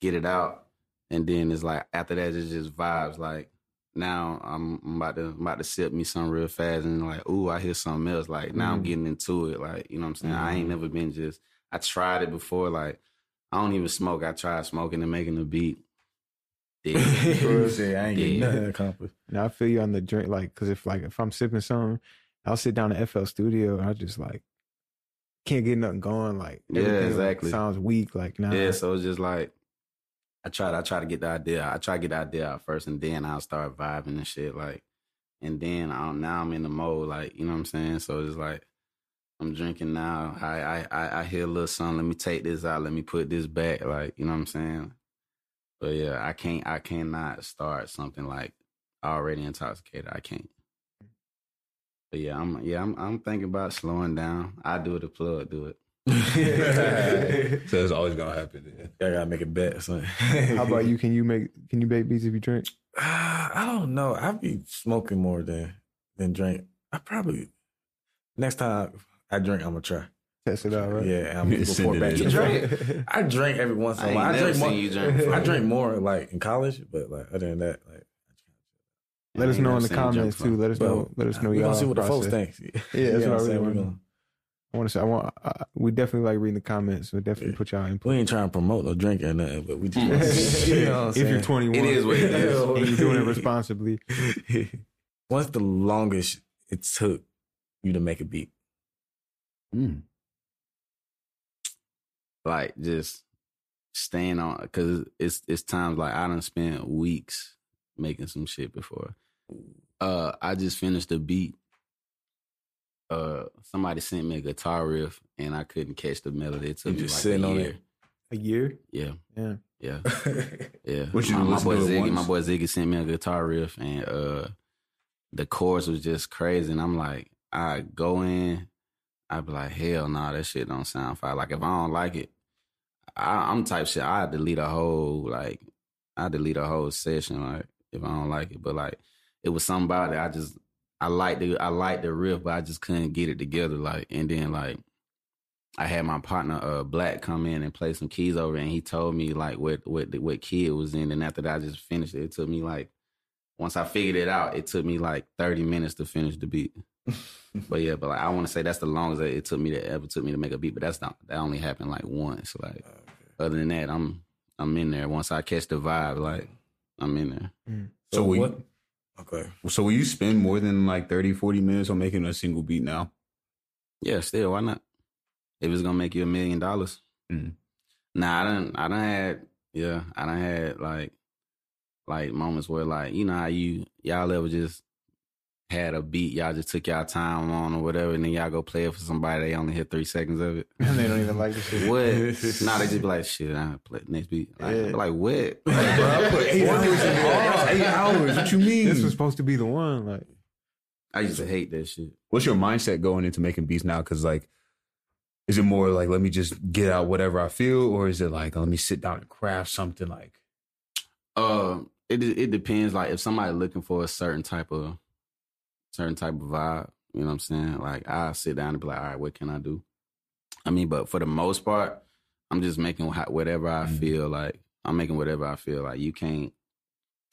get it out. And then it's like after that it's just vibes. Like now I'm, I'm about to I'm about to sip me something real fast and like, ooh, I hear something else. Like now I'm Mm. getting into it. Like, you know what I'm saying? I ain't never been just I tried it before, like I don't even smoke. I tried smoking and making a beat. Dead. I ain't getting Yeah. nothing accomplished. Now I feel you on the drink, like, cause if like if I'm sipping something, I'll sit down at FL Studio and I just like can't get nothing going. Like, Yeah, everything, like, exactly. sounds weak. Like, nah. Yeah, so it's just like I try to I try to get the idea. I try to get the idea out first, and then I'll start vibing and shit. Like, and then I'm now I'm in the mode. Like, you know what I'm saying? So it's like I'm drinking now. I I I, I hear a little something. Let me take this out. Let me put this back. Like, you know what I'm saying? But yeah, I can't. I cannot start something like already intoxicated. I can't. But yeah, I'm yeah I'm I'm thinking about slowing down. I do it. The plug do it. So it's always gonna happen. Yeah. I gotta make a bet or something. How about you? Can you make can you make beats if you drink? Uh, I don't know. I be smoking more than than drink. I probably next time I drink, I'm gonna try. Test it out, right? Yeah, I'm gonna send report it back You drink? I drink every once in a while. I drink more. you drink. I drink more like in college, but like other than that, like Let us know in the seen you drink comments too. Let us know. Let us know. We're y'all gonna see what the folks think. Yeah, that's You what I I'm really saying? Want. We gonna- I want to say. I want. Uh, we definitely like reading the comments. So definitely Yeah. put y'all input. We ain't trying to promote no drink or nothing, but we just want to see. You know what I'm if you're 21, It is what it is. and you're doing it responsibly. What's the longest it took you to make a beat? Mm. like just staying on because it's it's times like I done spent weeks making some shit before. Uh, I just finished a beat. Uh, somebody sent me a guitar riff and I couldn't catch the melody. It took You me just like sitting a on year. it? A year. Yeah, Yeah. yeah, yeah. What you my, my boy to Ziggy, once? my boy Ziggy sent me a guitar riff and uh, the chorus was just crazy. And I'm like, I go in, I'd be like, hell no, that shit don't sound fire. Like if I don't like it, I, I'm type shit. I delete a whole like, I delete a whole session like if I don't like it. But like, it was somebody I just I liked the I liked the riff, but I just couldn't get it together. Like, and then like. I had my partner uh Black come in and play some keys over, and he told me like what what what key it was in. And after that, I just finished it. It took me like once I figured it out, it took me like thirty minutes to finish the beat. but yeah, but like I want to say that's the longest that it took me to ever took me to make a beat. But that's not that only happened like once. Like other than that, I'm I'm in there. Once I catch the vibe, like I'm in there. So we what? Okay. so will you spend more than like 30, 40 minutes on making a single beat now? Yeah, still why not? If it's gonna make you a million dollars. Mhm. Nah, I don't I don't had yeah, I don't had like like moments where like, you know how you y'all ever just had a beat, y'all just took y'all time on or whatever, and then y'all go play it for somebody, they only hit three seconds of it. And they don't even like the shit. What? nah, they just be like, shit, I play next beat. Like, Yeah. like what? bro, I put eight hours in there. That's eight hours. What you mean? This was supposed to be the one. Like, I used to hate that shit. What's your mindset going into making beats now? Because like, is it more like let me just get out whatever I feel, or is it like let me sit down and craft something like? Uh, it it depends. Like if somebody looking for a certain type of certain type of vibe, you know what I'm saying? Like I sit down and be like, all right, what can I do? I mean, but for the most part, I'm just making whatever I Mhm. feel like. I'm making whatever I feel like. You can't.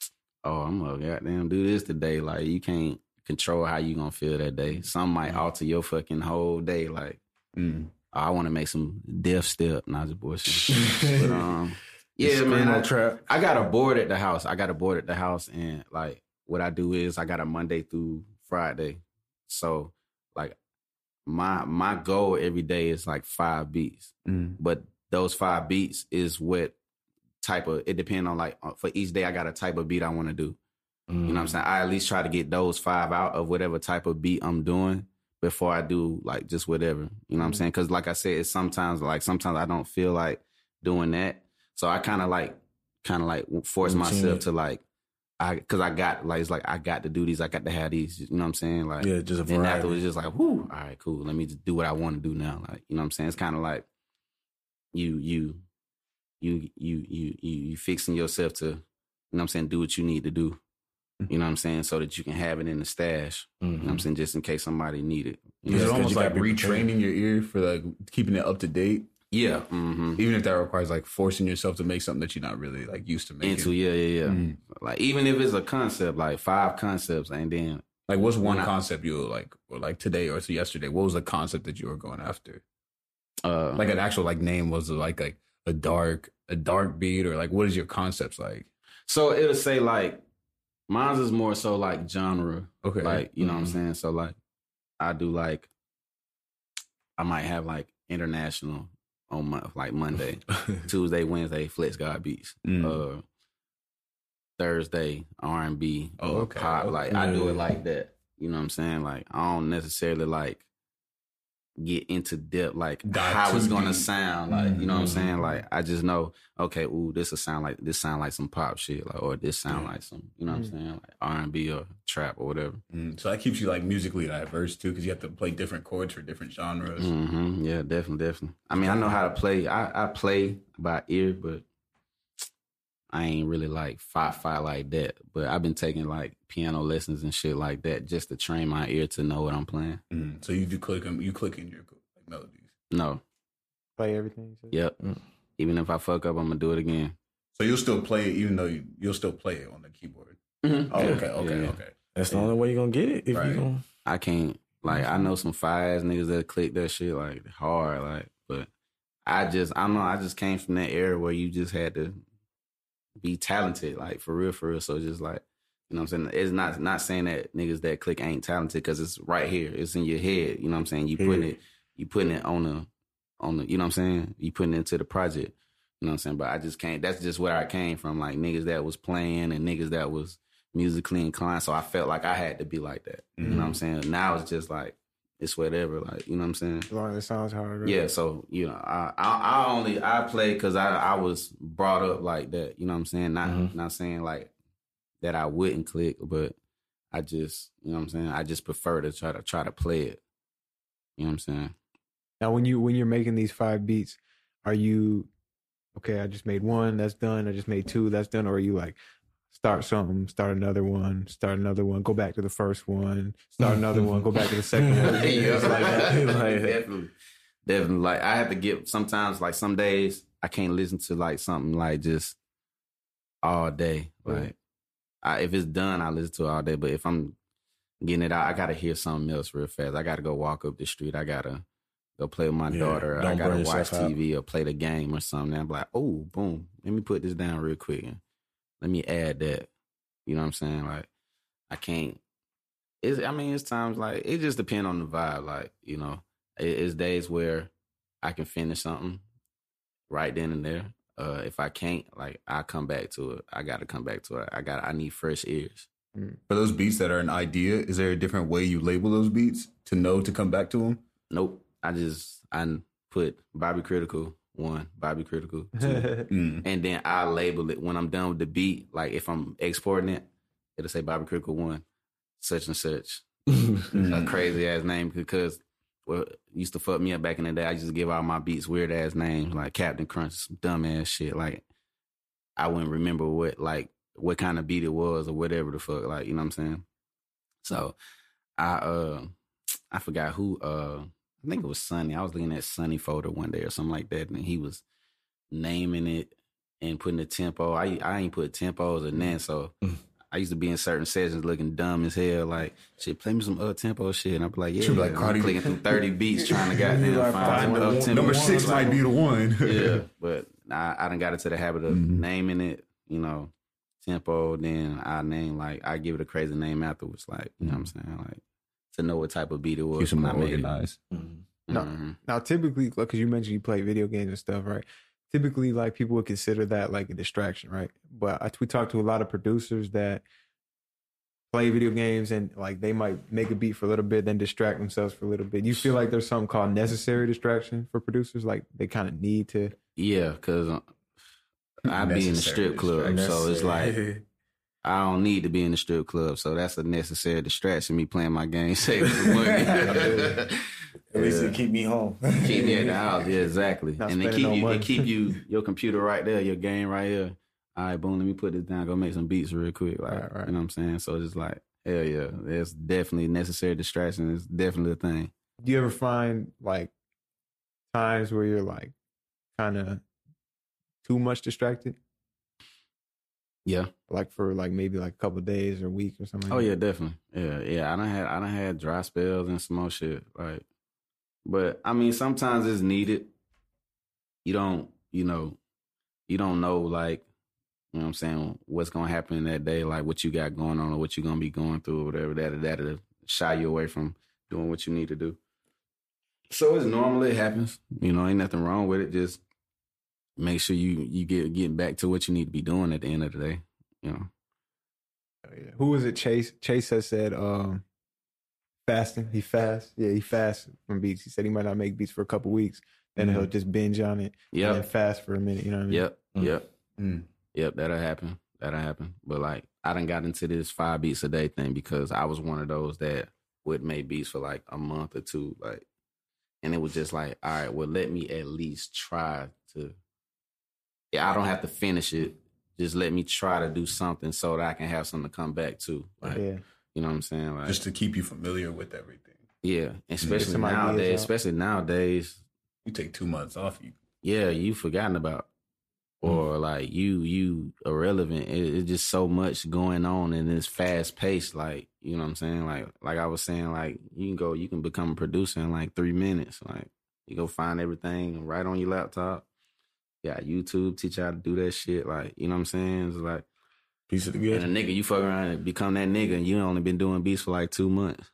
Oh, I'm gonna goddamn do this today. Like you can't control how you gonna feel that day. Some might Mhm. alter your fucking whole day. Like Mm. I want to make some death step. Not just bullshit. but, um, yeah, man. I, trap. I got a board at the house. I got a board at the house, and like what I do is I got a Monday through Friday. So like my my goal every day is like five beats, Mm. but those five beats is what type of it depends on like uh, for each day I got a type of beat I want to do. You know what I'm saying? I at least try to get those five out of whatever type of beat I'm doing before I do like just whatever. You know what I'm saying? Because like I said, it's sometimes like sometimes I don't feel like doing that, so I kind of like kind of like force myself to like I because I got like it's like I got to do these, I got to have these. You know what I'm saying? Like Yeah, just a then variety. afterwards, just like, whoo, all right, cool. Let me just do what I want to do now. Like, you know what I'm saying? It's kind of like you, you, you, you, you, you, you fixing yourself to, you know what I'm saying, do what you need to do. Mm-hmm. You know what I'm saying? So that you can have it in the stash. You know what I'm mm-hmm. saying? Just in case somebody need it. You Is Yeah, it 'cause almost you like gotta prepared. retraining your ear for like keeping it up to date, Yeah. Mm-hmm. even if that requires like forcing yourself to make something that you're not really like used to making. Into, yeah, yeah, yeah. Mm. Like, even if it's a concept, like five concepts, and then Like, what's one When I- concept you were like, or like today or so yesterday? What was the concept that you were going after? uh, Like an actual like name was it like like a dark a dark beat or like what is your concepts like? So it'll say like mine's is more so like genre. Okay, Like, you know what I'm Mhm. saying? So like I do like I might have like international on my like Monday. Tuesday, Wednesday, Flex God Beats. Mm. Uh Thursday, R and B Oh, or okay. pop. Like I do it like that. You know what I'm saying? Like I don't necessarily like get into depth like Dive how it's gonna deep. sound. Like, you know what I'm Mhm. saying? Like I just know, okay, ooh, this will sound like this sound like some pop shit, like or this sound Yeah. like some, you know what Mm. I'm saying? Like R and B or trap or whatever. Mm, so that keeps you like musically diverse too, because you have to play different chords for different genres. hmm Yeah, definitely, definitely. I mean, I know how to play. I, I play by ear, but I ain't really like fi fi like that. But I've been taking like piano lessons and shit like that just to train my ear to know what I'm playing. Mm, so you do click them, you click in your like, melodies. No, Play everything. you yep. Mm. Even if I fuck up, I'm gonna do it again. So you'll still play it, even though you, you'll still play it on the keyboard. Oh, Yeah, okay, okay, yeah. okay. That's the only way you're gonna get it. If Right. you gonna I can't like I know some fire ass niggas that click that shit like hard, like but I just I don't know, I just came from that era where you just had to be talented, like for real, for real. So just like you know what I'm saying? It's not not saying that niggas that click ain't talented because it's right here. It's in your head. You know what I'm saying? You putting it you putting it on the on the you know what I'm saying? You putting it into the project. You know what I'm saying? But I just can't that's just where I came from. Like niggas that was playing and niggas that was musically inclined. So I felt like I had to be like that. You know what I'm mm-hmm. saying? Now it's just like it's whatever. Like you know what I'm saying? As long as it sounds hard. right? Yeah. So you know, I I, I only I play because I I was brought up like that. You know what I'm saying? Not Mhm. not saying like that I wouldn't click, but I just you know what I'm saying. I just prefer to try to try to play it. You know what I'm saying? Now, when you when you're making these five beats, are you okay? I just made one. That's done. I just made two. That's done. Or are you like start something, start another one, start another one, go back to the first one, start mm-hmm. another one, go back to the second mm-hmm. one. yeah, It's like that. Like- definitely, definitely. Like I have to get sometimes. Like some days, I can't listen to like something like just all day. Right. Like I, if it's done, I listen to it all day. But if I'm getting it out, I gotta hear something else real fast. I gotta go walk up the street. I gotta go play with my Yeah, daughter. I gotta watch yourself out. TV or play the game or something. I'm like, oh, boom. Let me put this down real quick. And let me add that. You know what I'm saying? Like I can't. It's, I mean, it's times like it just depends on the vibe. Like you know, it, it's days where I can finish something right then and there. Uh, if I can't, like I come back to it. I got to come back to it. I got. I need fresh ears. For those beats that are an idea, is there a different way you label those beats to know to come back to them? Nope. I just I put Bobby Kritical one, Bobby Kritical two, Mm. and then I label it when I'm done with the beat. Like if I'm exporting it, it'll say Bobby Kritical one, such and such. a Mm. crazy ass name because what used to fuck me up back in the day. I used to give all my beats weird ass names like Captain Crunch, some dumb ass shit. Like I wouldn't remember what like what kind of beat it was or whatever the fuck. Like you know what I'm saying. So I uh I forgot who uh I think it was Sunny. I was looking at Sunny folder one day or something like that, and he was naming it and putting the tempo. I I ain't put tempos or mm. nothing, so mm. I used to be in certain sessions looking dumb as hell. Like, shit, play me some up tempo shit, and I'm like, yeah, like I'm clicking through thirty beats trying to goddamn like, find find the up tempo. Number six might be the one. yeah, but I, I done got into the habit of Mhm. naming it, you know, tempo. Then I name like I give it a crazy name afterwards, like you know what I'm mm. saying, like to know what type of beat it was. Keep them when I more made it. organized. Mhm. No. Mhm. Now, typically, because you mentioned you play video games and stuff, right? Typically, like people would consider that like a distraction, right? But I, we talked to a lot of producers that play video games and like they might make a beat for a little bit, then distract themselves for a little bit. You feel like there's something called necessary distraction for producers, like they kind of need to. Yeah, because I be in the strip club, so it's like Necessary. I don't need to be in the strip club, so that's a necessary distraction. Me playing my game, saving some money. At least Yeah. it keep me home. keep me at the house. Yeah, exactly. Not and they keep no you, money. they keep you your computer right there, your game right here. All right, boom. Let me put this down. Go make some beats real quick. Like, Right, right. you know what I'm saying? So it's like, hell yeah, it's definitely necessary distraction. It's definitely a thing. Do you ever find like times where you're like kind of too much distracted, Yeah. like for like maybe like a couple days or a week or something? Oh like yeah, that? definitely. Yeah, yeah. I don't had I don't had dry spells and some more shit. Like, but I mean, sometimes it's needed. You don't, you know, you don't know like, you know what I'm saying, what's gonna happen that day, like what you got going on or what you're gonna be going through or whatever. That that'll shy you away from doing what you need to do. So it's normal. It happens. You know, ain't nothing wrong with it. Just make sure you you get getting back to what you need to be doing at the end of the day. You know. Oh, yeah. Who was it? Chase. Chase has said um, fasting. He fast. Yeah, he fasts from beats. He said he might not make beats for a couple weeks. Then he'll just binge on it and fast for a minute. You know what I mean? Yep. Mm. Yep. Mm. Yep, that'll happen. That'll happen. But like I didn't got into this five beats a day thing because I was one of those that would make beats for like a month or two. Like and it was just like, all right, well let me at least try to Yeah, I don't have to finish it. Just let me try to do something so that I can have something to come back to. Like Yeah. you know what I'm saying? Like Just to keep you familiar with everything. yeah. Especially some ideas nowadays, especially nowadays, You take two months off, you yeah, you forgotten about. Hmm. Or like you you irrelevant. It, it's just so much going on and it's fast paced. Like you know what I'm saying. Like like I was saying, like you can go, you can become a producer in like three minutes. Like you go find everything right on your laptop. Yeah, YouTube teach you how to do that shit. Like you know what I'm saying. It's like Piece of the and a nigga, you fuck around and become that nigga, and you only been doing beats for like two months.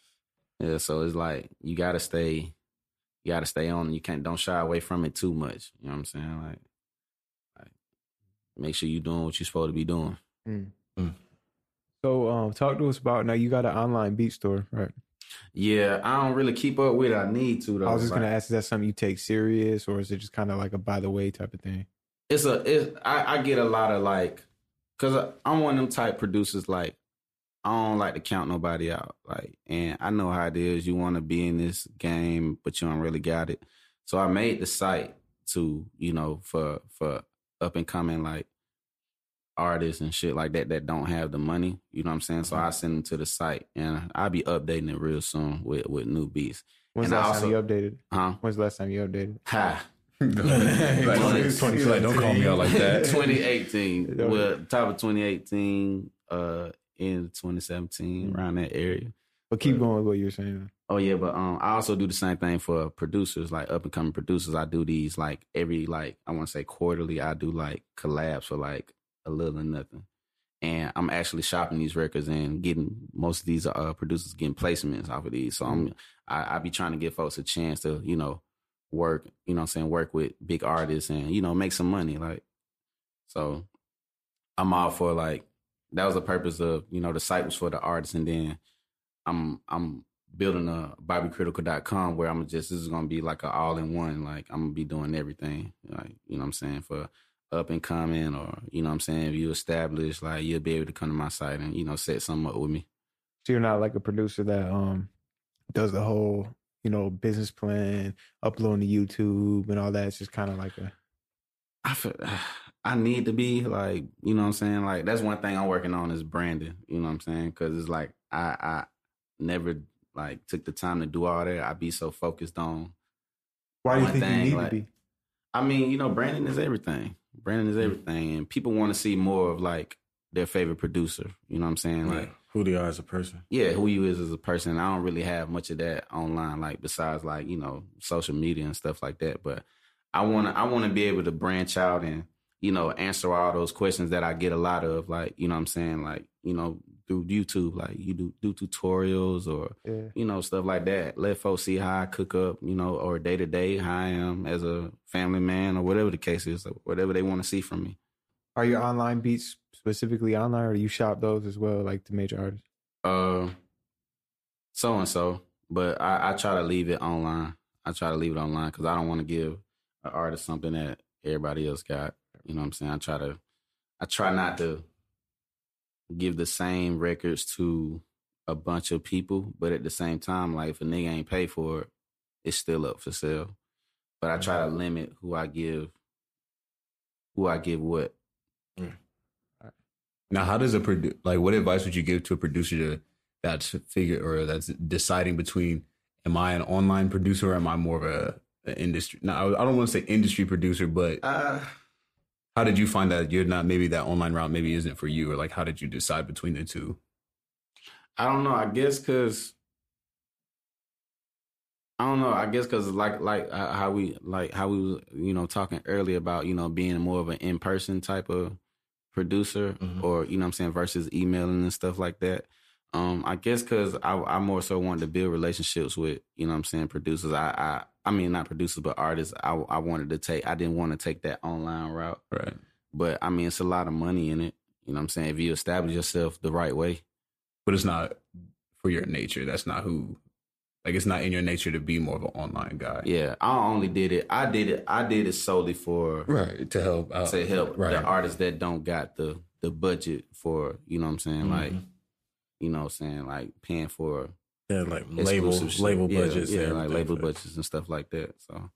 yeah, so it's like you gotta stay, you gotta stay on. You can't don't shy away from it too much. You know what I'm saying? Like, like make sure you doing what you're supposed to be doing. Mm. Mm. So, um, talk to us about now. You got an online beat store, right? Yeah, I don't really keep up with it. I need to though. I was just Like, gonna ask: Is that something you take serious, or is it just kind of like a by the way type of thing? it's a it, I, I get a lot of like because i'm one of them type producers like i don't like to count nobody out like and i know how it is you want to be in this game but you don't really got it so i made the site to you know for for up and coming like artists and shit like that that don't have the money you know what i'm saying so i send them to the site and i'll be updating it real soon with with new beats When's And the I last time also- you updated? huh When's the last time you updated? ha like, he's like, don't call me out like that. 2018. Yeah. Well, top of 2018, uh, in 2017, around that area. But keep going with what you're saying. Oh yeah, but um, I also do the same thing for producers, like up and coming producers. I do these like every like I want to say quarterly. I do like collabs for like a little or nothing, and I'm actually shopping these records and getting most of these uh producers getting placements off of these. So I'm I, I be trying to give folks a chance to you know work, you know, I'm saying work with big artists and you know make some money. Like so, I'm all for like that was the purpose of you know the site was for the artists, and then I'm I'm building a bobbykritical.com where I'm just this is gonna be like an all in one. Like I'm gonna be doing everything. Like, you know what I'm saying, for up and coming or, you know what I'm saying, if you establish, like you'll be able to come to my site and, you know, set something up with me. So you're not like a producer that um does the whole you know business plan, uploading to YouTube and all that. It's just kind of like a I feel I need to be like, you know what I'm saying? Like that's one thing I'm working on is branding, you know what I'm saying? Cuz it's like I I never like took the time to do all that. I'd be so focused on why do you think you need like- to be? I mean, you know, branding is everything. Branding is everything, and people want to see more of like their favorite producer. You know what I'm saying? Like, who they are as a person. yeah, who you is as a person. I don't really have much of that online, like besides like you know social media and stuff like that. But I wanna I wanna be able to branch out and you know answer all those questions that I get a lot of, like you know what I'm saying, like you know through YouTube, like you do do tutorials or Yeah. you know stuff like that. Let folks see how I cook up, you know, or day to day how I am as a family man or whatever the case is, or whatever they want to see from me. Are your online beats specifically online, or do you shop those as well, like the major artists? Uh, so and so, but I, I try to leave it online. I try to leave it online because I don't want to give an artist something that everybody else got. You know what I'm saying? I try to, I try not to give the same records to a bunch of people, but at the same time, like if a nigga ain't pay for it, it's still up for sale. But I try to limit who I give, who I give what. Now, how does a produ- like what advice would you give to a producer to, that's figure or that's deciding between am I an online producer or am I more of a, a industry? Now, I don't want to say industry producer, but Uh, how did you find that you're not maybe that online route maybe isn't for you or like how did you decide between the two? I don't know. I guess because I don't know. I guess because like like uh, how we like how we was you know talking earlier about you know being more of an in person type of producer Mhm. or you know what I'm saying versus emailing and stuff like that. Um, I guess because I, I more so wanted to build relationships with you know what I'm saying producers. I I I mean not producers but artists. I I wanted to take. I didn't want to take that online route. Right. But I mean it's a lot of money in it. You know what I'm saying? If you establish yourself the right way. But it's not for your nature. That's not who like it's not in your nature to be more of an online guy. Yeah, I only did it. I did it. I did it solely for Right. To help out. to help Right. the artists that don't got the the budget for. You know what I'm saying? Like, Mhm. You know, what I'm saying like paying for Yeah, like label shit. label budgets. Yeah, and like label for- budgets and stuff like that. So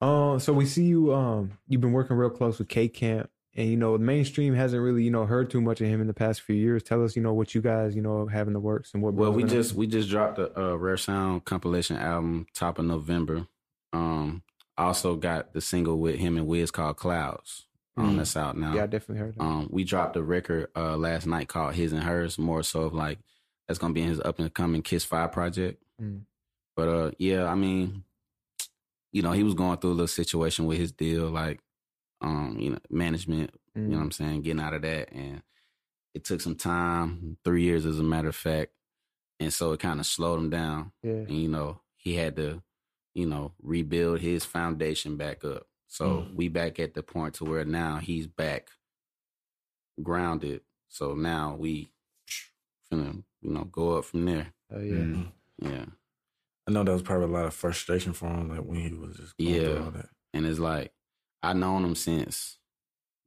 Um, so we see you. Um, you've been working real close with K Camp, and you know, the mainstream hasn't really, you know, heard too much of him in the past few years. Tell us, you know, what you guys, you know, have in the works and what. well, we just to. we just dropped a, a rare sound compilation album top of November. Um, also got the single with him and Wiz called Clouds. Um, Mm. that's out now. yeah, I definitely heard that. Um, we dropped a record uh, last night called His and Hers, more so of like that's gonna be in his up and coming Kiss Five project. Mm. But uh, yeah, I mean, you know, he was going through a little situation with his deal, like um, you know, management. You know what I'm saying, getting out of that, and it took some time, three years as a matter of fact, and so it kind of slowed him down yeah, and you know he had to you know rebuild his foundation back up so Mm. we back at the point to where now he's back grounded so now we finna you know go up from there oh yeah. Mm. yeah I know that was probably a lot of frustration for him, like when he was just going Yeah. through all that. and it's like i known him since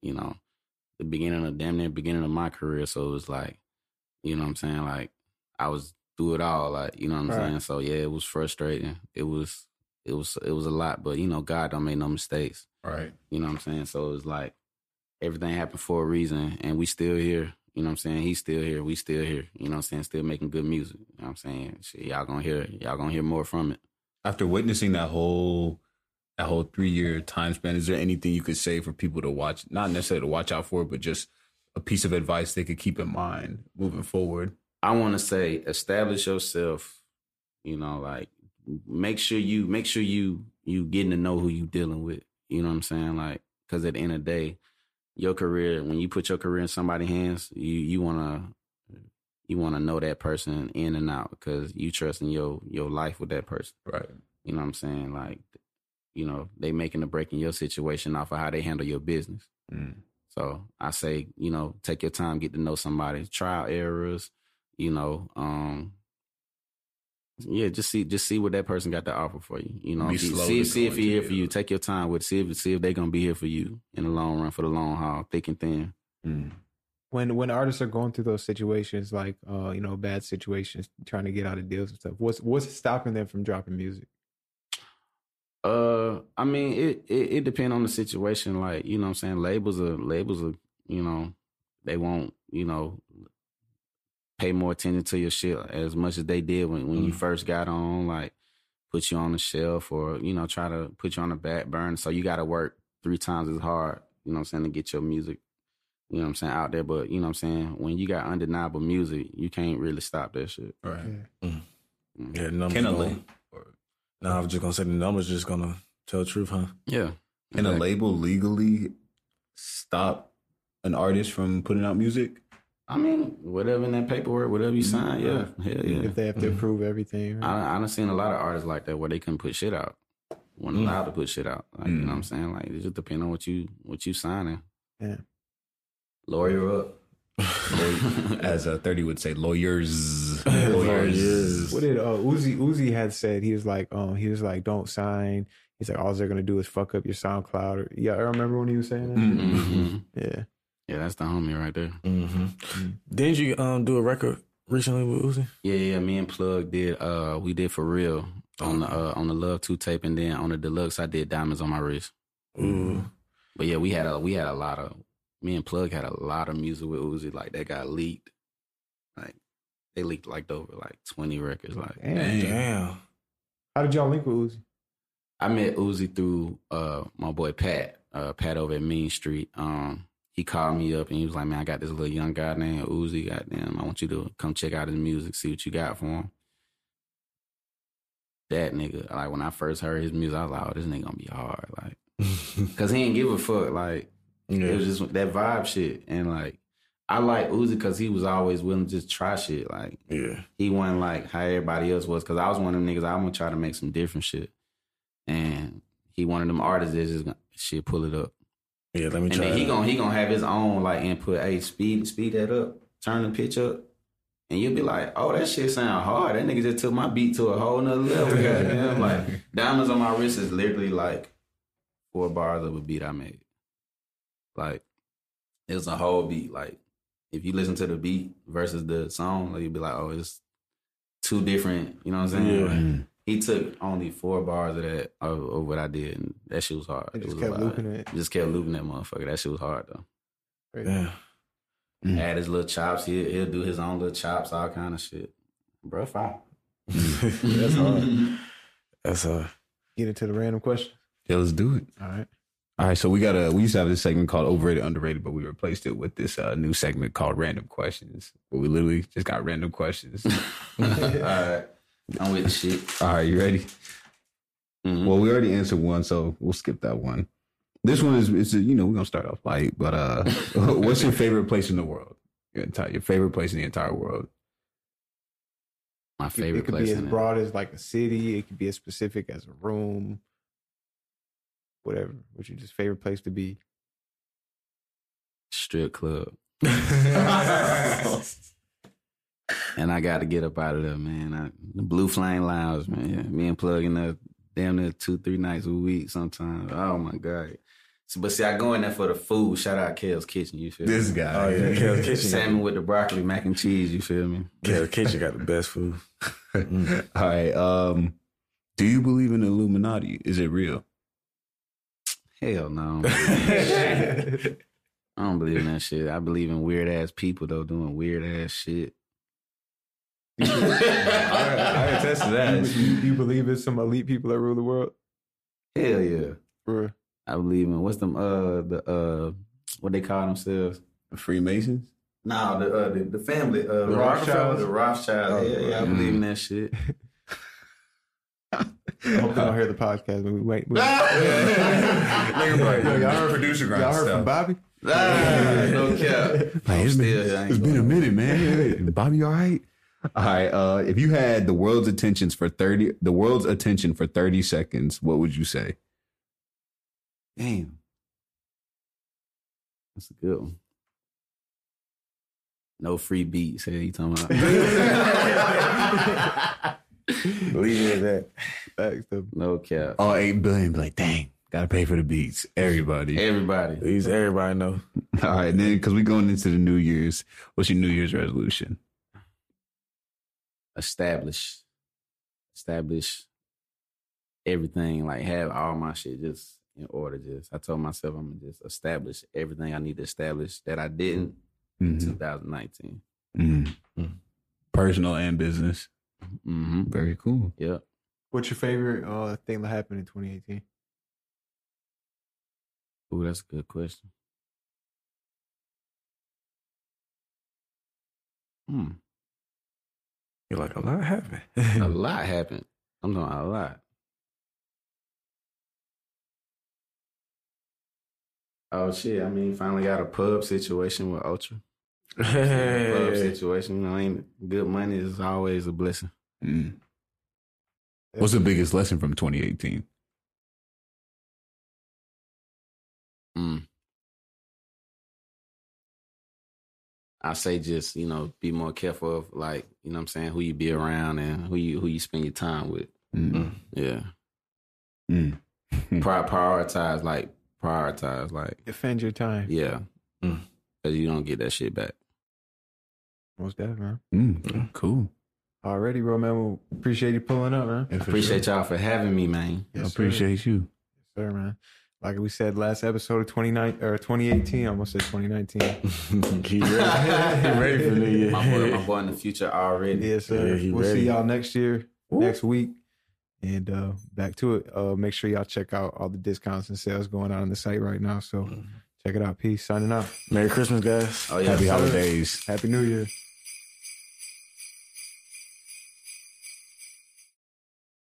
you know the beginning of damn near beginning of my career so it was like you know what i'm saying like i was through it all like you know what i'm Right. saying so yeah it was frustrating it was it was it was a lot but you know god don't make no mistakes Right. You know what I'm saying? So it was like everything happened for a reason and we still here. You know what I'm saying? He's still here. We still here. You know what I'm saying? Still making good music. You know what I'm saying? Shit, y'all gonna hear y'all gonna hear more from it. After witnessing that whole that whole three year time span, is there anything you could say for people to watch? Not necessarily to watch out for, but just a piece of advice they could keep in mind moving forward. I wanna say establish yourself, you know, like make sure you make sure you you getting to know who you dealing with. You know what I'm saying? Like, cause at the end of the day, your career, when you put your career in somebody's hands, you you wanna you wanna know that person in and out because you trust in your your life with that person. Right. You know what I'm saying? Like, you know, they making a break in your situation off of how they handle your business. Mm. So I say, you know, take your time, get to know somebody, trial errors, you know, um, yeah, just see, just see what that person got to offer for you. You know, Be if see, see if going he here for you. Take your time with, see if see if they gonna be here for you in the long run, for the long haul, thick and thin. Mm. When when artists are going through those situations, like uh, you know, bad situations, trying to get out of deals and stuff, what's what's stopping them from dropping music? Uh, I mean, it it, it depends on the situation. Like, you know, what I'm saying labels are labels are, you know, they won't, you know, pay more attention to your shit as much as they did when when you Mm. first got on. Like, put you on the shelf or you know try to put you on the back burner. So you got to work three times as hard. You know what I'm saying to get your music. You know what I'm saying out there, but you know what I'm saying when you got undeniable music, you can't really stop that shit. Right. Mm. Yeah, the numbers. Can a gonna- No, I was just gonna say the numbers just gonna tell the truth, huh? Yeah. can a label legally stop an artist from putting out music? I mean, whatever in that paperwork, whatever you sign, yeah, hell yeah. If they have to approve everything. Right? I I done seen a lot of artists like that where they couldn't put shit out, weren't Mm. allowed to put shit out. Like you know what I'm saying? Like it just depends on what you what you signing. Yeah. Lawyer up. As a thirty would say, lawyers. Lawyers. What did uh, Uzi Uzi had said? He was like, um, he was like, don't sign. He's like, all they're gonna do is fuck up your SoundCloud. Or, yeah, I remember when he was saying that. hmm Yeah, Yeah, that's the homie right there. Mm-hmm. Didn't you um do a record recently with Uzi? Yeah, yeah. Me and Plug did. Uh, we did for real on the uh, on the Love Two tape, and then on the deluxe, I did Diamonds on my wrist. Ooh. But yeah, we had a we had a lot of me and Plug had a lot of music with Uzi. Like that got leaked. Like they leaked like over like twenty records. Like Damn. Dang. Damn. How did y'all link with Uzi? I met Uzi through uh my boy Pat, uh Pat over at Mean Street. Um he called me up and he was like, Man, I got this little young guy named Uzi, goddamn, I want you to come check out his music, see what you got for him. That nigga, like when I first heard his music, I was like, Oh, this nigga gonna be hard. Like Cause he didn't give a fuck. Like it was just that vibe shit. And like I like Uzi because he was always willing to just try shit. Like Yeah. he wasn't like how everybody else was. Cause I was one of them niggas. I'm gonna try to make some different shit. And he one of them artists that just gonna, shit pull it up. Yeah, let me And try. then he gonna he gonna have his own like input. Hey, speed speed that up, turn the pitch up, and you'll be like, oh, that shit sound hard. That nigga just took my beat to a whole nother level. Goddamn, like diamonds on my wrist is literally like four bars of a beat I made. Like it's a whole beat. Like if you listen to the beat versus the song, like you'd be like, oh, it's two different. You know what I'm saying? Yeah. Like, he took only four bars of that of, of what I did, and that shit was hard. I It just was kept looping it. Just kept looping that motherfucker. That shit was hard though. Yeah. Mm. Add his little chops. He'll, he'll do his own little chops, all kind of shit. Bro, fine. That's hard. That's hard. Get into the random question. Yeah, let's do it. All right. All right, so we got a we used to have this segment called overrated underrated, but we replaced it with this uh, new segment called random questions, where we literally just got random questions. all right. I'm with the shit. All right, you ready? Mhm. Well, we already answered one, so we'll skip that one. This one is it's a, you know we're gonna start off light, but uh, what's your favorite place in the world? Your entire your favorite place in the entire world? My It- favorite it could place be as in it. broad as like a city. It could be as specific as a room. Whatever. What's your just favorite place to be? strip club. And I got to get up out of there, man. I, the Blue Flame Lounge, man. Yeah, me and Plug in there damn near two, three nights a week sometimes. Oh my God. So, but see, I go in there for the food. Shout out Kale's Kitchen, you feel This me? guy. Oh yeah, Kale's Kitchen. Salmon with the broccoli, mac and cheese, you feel me? Kale's Kitchen got the best food. Mm. All right. Um, do you believe in the Illuminati? Is it real? Hell no. I don't believe in that shit. I believe in weird ass people though doing weird ass shit. I, I attest to that. you, you believe in some elite people that rule the world? Hell yeah. For? I believe in what's them uh the uh what they call themselves? Freemasons. No, the uh, the, the family, uh, The Rockefeller, Rothschilds? the Rothschild. Oh, yeah, yeah, I believe in that shit. I hope they don't hear the podcast. But we wait. We, Nigga, bro, Yo, y'all heard heard, producer grind y'all heard stuff. from Bobby? ah, no cap. Like, it's I'm been, still- I it's been a minute, man. Bobby, you all right? All right. Uh, if you had the world's attentions for thirty, the world's attention for thirty seconds, what would you say? Damn, that's a good one. No free beats. Hey, you talking about? Leave it at that. Facts, though. no cap. All Oh, eight billion. Be like, dang, gotta pay for the beats. Everybody. Everybody. These everybody know. All right, then because we're going into the New Year's. What's your New Year's resolution? Establish establish everything like have all my shit just in order just i told myself i'm gonna just establish everything i need to establish that i didn't in Mhm. 2019 Mhm. Mm. Personal and business. mm-hmm Very cool. yep What's your favorite uh, thing that happened in 2018? Ooh, that's a good question. Hmm. You're like, a lot happened. a lot happened. I'm doing a lot. Oh shit! I mean, finally got a pub situation with Ultra. Pub situation, you know, ain't good money is always a blessing. Mm. What's the biggest lesson from 2018? Mm. I say just, you know, be more careful of like, you know what I'm saying, who you be around and who you who you spend your time with. Mm. Yeah. Mm. Pri- prioritize, like prioritize, like Defend your time. yeah. Mm. Cause you don't get that shit back. Most definitely. Mm. Cool. Already, bro, man. We appreciate you pulling up, man. Yeah, Appreciate sure. y'all for having me, man. I Yes, sir. appreciate you. Yes, sir, man. Like we said last episode of 29 or 2018, I almost said 2019. he ready. he ready for New Year. My boy, my boy in the future already. Yes, sir. Yeah, we'll ready. see y'all next year, next week. And uh back to it. Uh make sure y'all check out all the discounts and sales going on on the site right now. So check it out. Peace. Signing out. Merry Christmas, guys. Oh yeah. Happy holidays. Happy New Year.